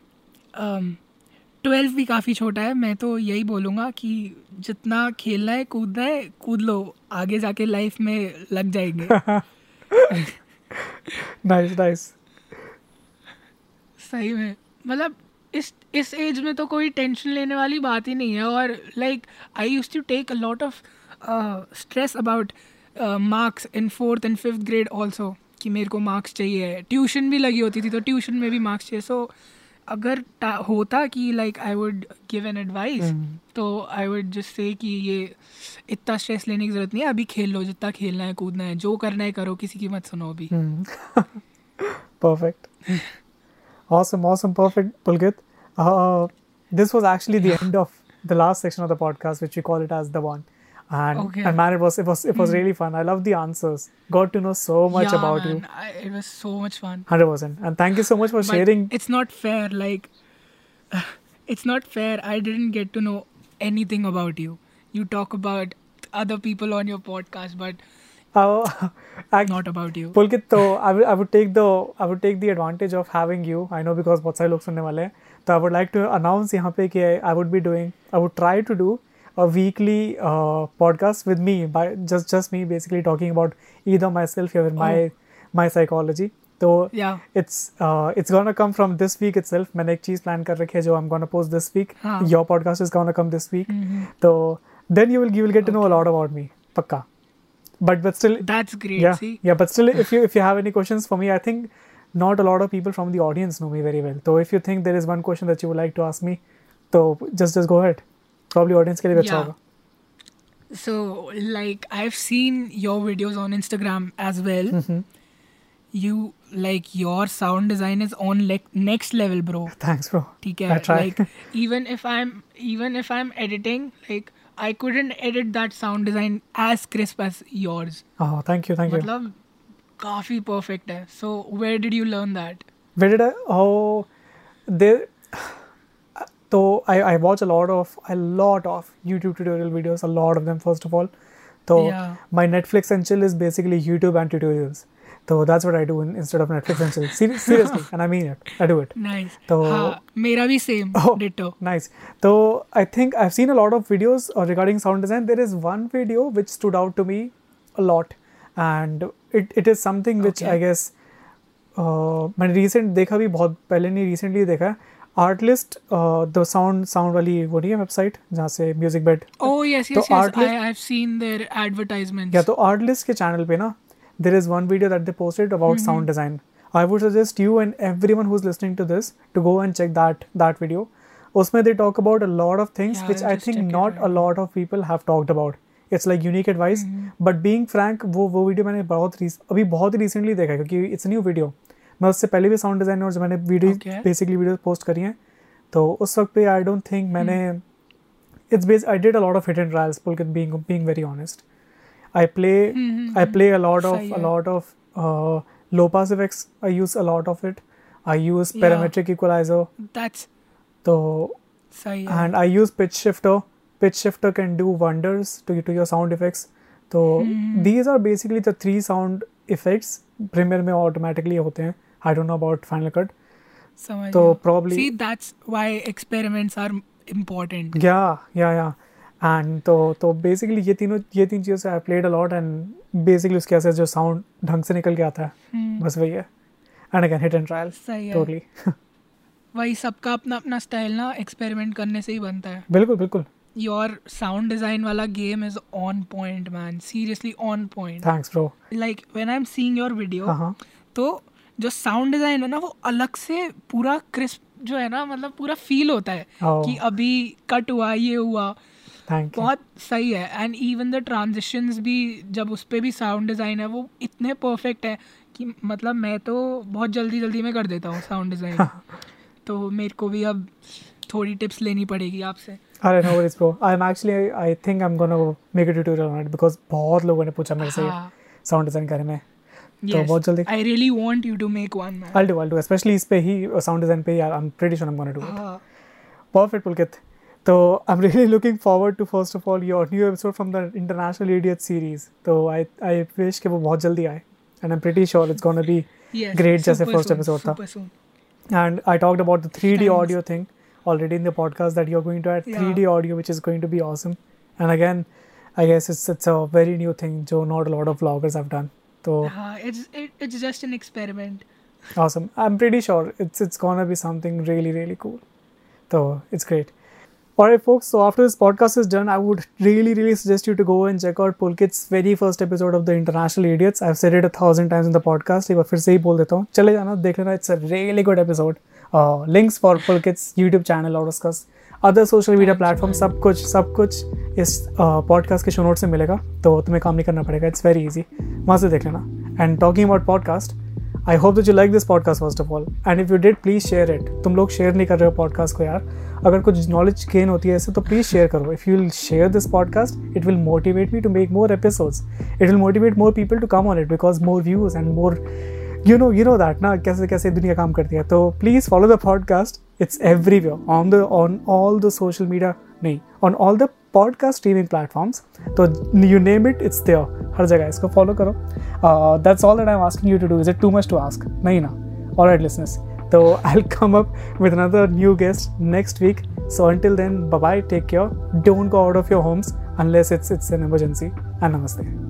twelve भी काफ़ी छोटा है। मैं तो यही बोलूँगा कि जितना खेलना है कूदना है कूद लो। आगे जाके लाइफ में लग जाएँगे। नाइस नाइस सही में। मतलब इस इस एज में तो कोई टेंशन लेने वाली बात ही नहीं है और like I use to take a lot of stress about marks in fourth and fifth grade also कि मेरे को मार्क्स चाहिए। ट्यूशन भी लगी होती थी तो ट्यूशन में भी मार्क्स चाहिए। सो अगर होता कि like I would give an advice तो आई वुड जस्ट से कि ये इतना स्ट्रेस लेने की ज़रूरत नहीं है अभी खेल लो जितना खेलना है कूदना है जो करना है करो किसी की मत सुनो अभी। Perfect awesome awesome perfect Pulkit this was actually the end of the last section of the podcast which we call it as the one and okay. and man it was it was it was mm. really fun. I love the answers. Got to know so much yeah, about man. you I, it was so much fun. 100% and thank you so much for but sharing. it's not fair like it's not fair. I didn't get to know anything about you. You talk about other people on your podcast but oh, uh, I, not about you. Pulkit though I would take the i would take the advantage of having you. I know because bahut sare log sunne so i would like to announce here pe i would be doing i would try to do a weekly uh, podcast with me by just just me basically talking about either myself or my my psychology. तो Yeah. it's uh, it's gonna come from this week itself. मैंने एक चीज़ plan कर रखी है जो I'm gonna post this week. हाँ. Your podcast is gonna come this week. Mhm. तो then you will you will get to know a lot about me. पक्का. But but still That's great. yeah See, yeah but still if you if you have any questions for me i think not a lot of people from the audience know me very well so if you think there is one question that you would like to ask me so just just go probably audience के लिए अच्छा होगा so like I've seen your videos on Instagram as well. Mhm. You like your sound design is on like next level, bro. thanks bro ठीक है like even if i'm even if i'm editing like i couldn't edit that sound design as crisp as yours oh thank you thank you मतलब काफ़ी perfect है so where did you learn that where did i oh there तो I I watch a lot of a lot of YouTube tutorial videos a lot of them first of all तो my Netflix and chill is basically YouTube and tutorials तो that's what I do instead of Netflix and seriously and I mean it I do it तो मेरा भी same ditto nice तो I think I have seen a lot of videos regarding sound design there is one video which stood out to me a lot and it it is something which I guess मैंने recent देखा भी बहुत पहले नहीं recently देखा Artlist the sound sound वाली वो नहीं है वेबसाइट जहाँ से म्यूज़िक बेड oh yes तो yes yes. Artlist- I, i've seen their या तो आर्टलिस्ट के चैनल पे ना there is one video that they posted about sound design I would suggest you and everyone who is listening to this to go and check that that video उसमें they talk about a lot of things which I think not a lot of people have talked about it's like unique advice but being frank वो वो video मैंने बहुत अभी बहुत ही recently देखा क्योंकि it's new video मैं उससे पहले भी साउंड डिज़ाइनर मैंने वीडियो बेसिकली वीडियो पोस्ट करी हैं तो उस वक्त पे आई डोंट थिंक मैंने it's base I did a of hit and trials Pulkit being being very honest I play I play a of a of low effects I use a of it I use parametric equalizer that's तो and I use pitch shifter pitch shifter can do wonders to to your sound effects तो these are basically the three sound effects premiere में automatically होते हैं। I don't know about final cut तो probably- see that's why experiments are important. या या yeah and तो तो basically ये तीनों ये तीन चीज़ों से I played a lot and basically उसके ऐसे जो साउंड ढंग से निकल के आता है हम्म, बस वही है। And again hit and trial totally वही सबका अपना अपना स्टाइल ना एक्सपेरिमेंट करने से ही बनता है। बिल्कुल बिल्कुल। योर साउंड डिज़ाइन वाला game is on point man seriously on point thanks bro like when I am seeing your video तो जो साउंड डिज़ाइन है ना वो अलग से पूरा क्रिस्प जो है ना मतलब पूरा फील होता है Oh. कि अभी कट हुआ ये हुआ। यू बहुत सही है। एंड इवन द ट्रांजिशंस भी जब उस पर भी साउंड डिज़ाइन है वो इतने परफेक्ट है कि मतलब मैं तो बहुत जल्दी जल्दी में कर देता हूँ साउंड डिज़ाइन तो मेरे को भी अब थोड़ी टिप्स लेनी पड़ेगी आपसे। अरे no worries bro I am actually I think I am gonna make a tutorial on it because बहुत लोगों ने पूछा मेरे से साउंड डिज़ाइन करने में। तो बहुत जल्दी I really want you to make one I do I do specially इस पे ही साउंड डिज़ाइन पे I am pretty sure I am gonna do perfect Pulkit तो I am really looking forward to first of all your new episode from the international idiot series तो I I wish कि वो बहुत जल्दी आए and I am pretty sure it's gonna be great जैसे first episode था. And I talked about the 3D audio thing already in the podcast that you're going to add yeah. 3d audio which is going to be awesome. And again i guess it's it's a very new thing so not a lot of vloggers have done. So हाँ it's it, it's just an experiment awesome. I'm pretty sure it's it's gonna be something really really cool. So it's great. Alright, folks. So after this podcast is done, I would really really suggest you to go and check out Pulkit's very first episode of the International Idiots. I've said it a thousand times in the podcast. एक बार फिर से ही बोल देता हूँ चले जाना देख लेना It's a really good episode. Uh, links for Pulkit's YouTube channel और उसका अदर सोशल मीडिया प्लेटफॉर्म सब कुछ सब कुछ इस पॉडकास्ट के शो नोट से मिलेगा तो तुम्हें काम नहीं करना पड़ेगा इट्स वेरी इजी वहाँ से देख लेना. And talking about podcast I hope that you like this podcast first of all and if you did please share it तुम लोग शेयर नहीं कर रहे हो पॉडकास्ट को यार. अगर कुछ नॉलेज गेन होती है इससे तो प्लीज़ शेयर करो. If you will share this podcast it will motivate me to make more episodes it will motivate more people to come on it because more views and more you know you know that ना कैसे कैसे दुनिया काम करती है. तो please follow the podcast it's everywhere on the on all the social media नहीं on all the podcast streaming platforms तो you name it it's there हर जगह इसको फॉलो करो। That's all that I am asking you to do is it too much to ask नहीं ना। All right listeners तो I will come up with another new guest next week so until then bye take care don't go out of your homes unless it's it's an emergency. And namaste.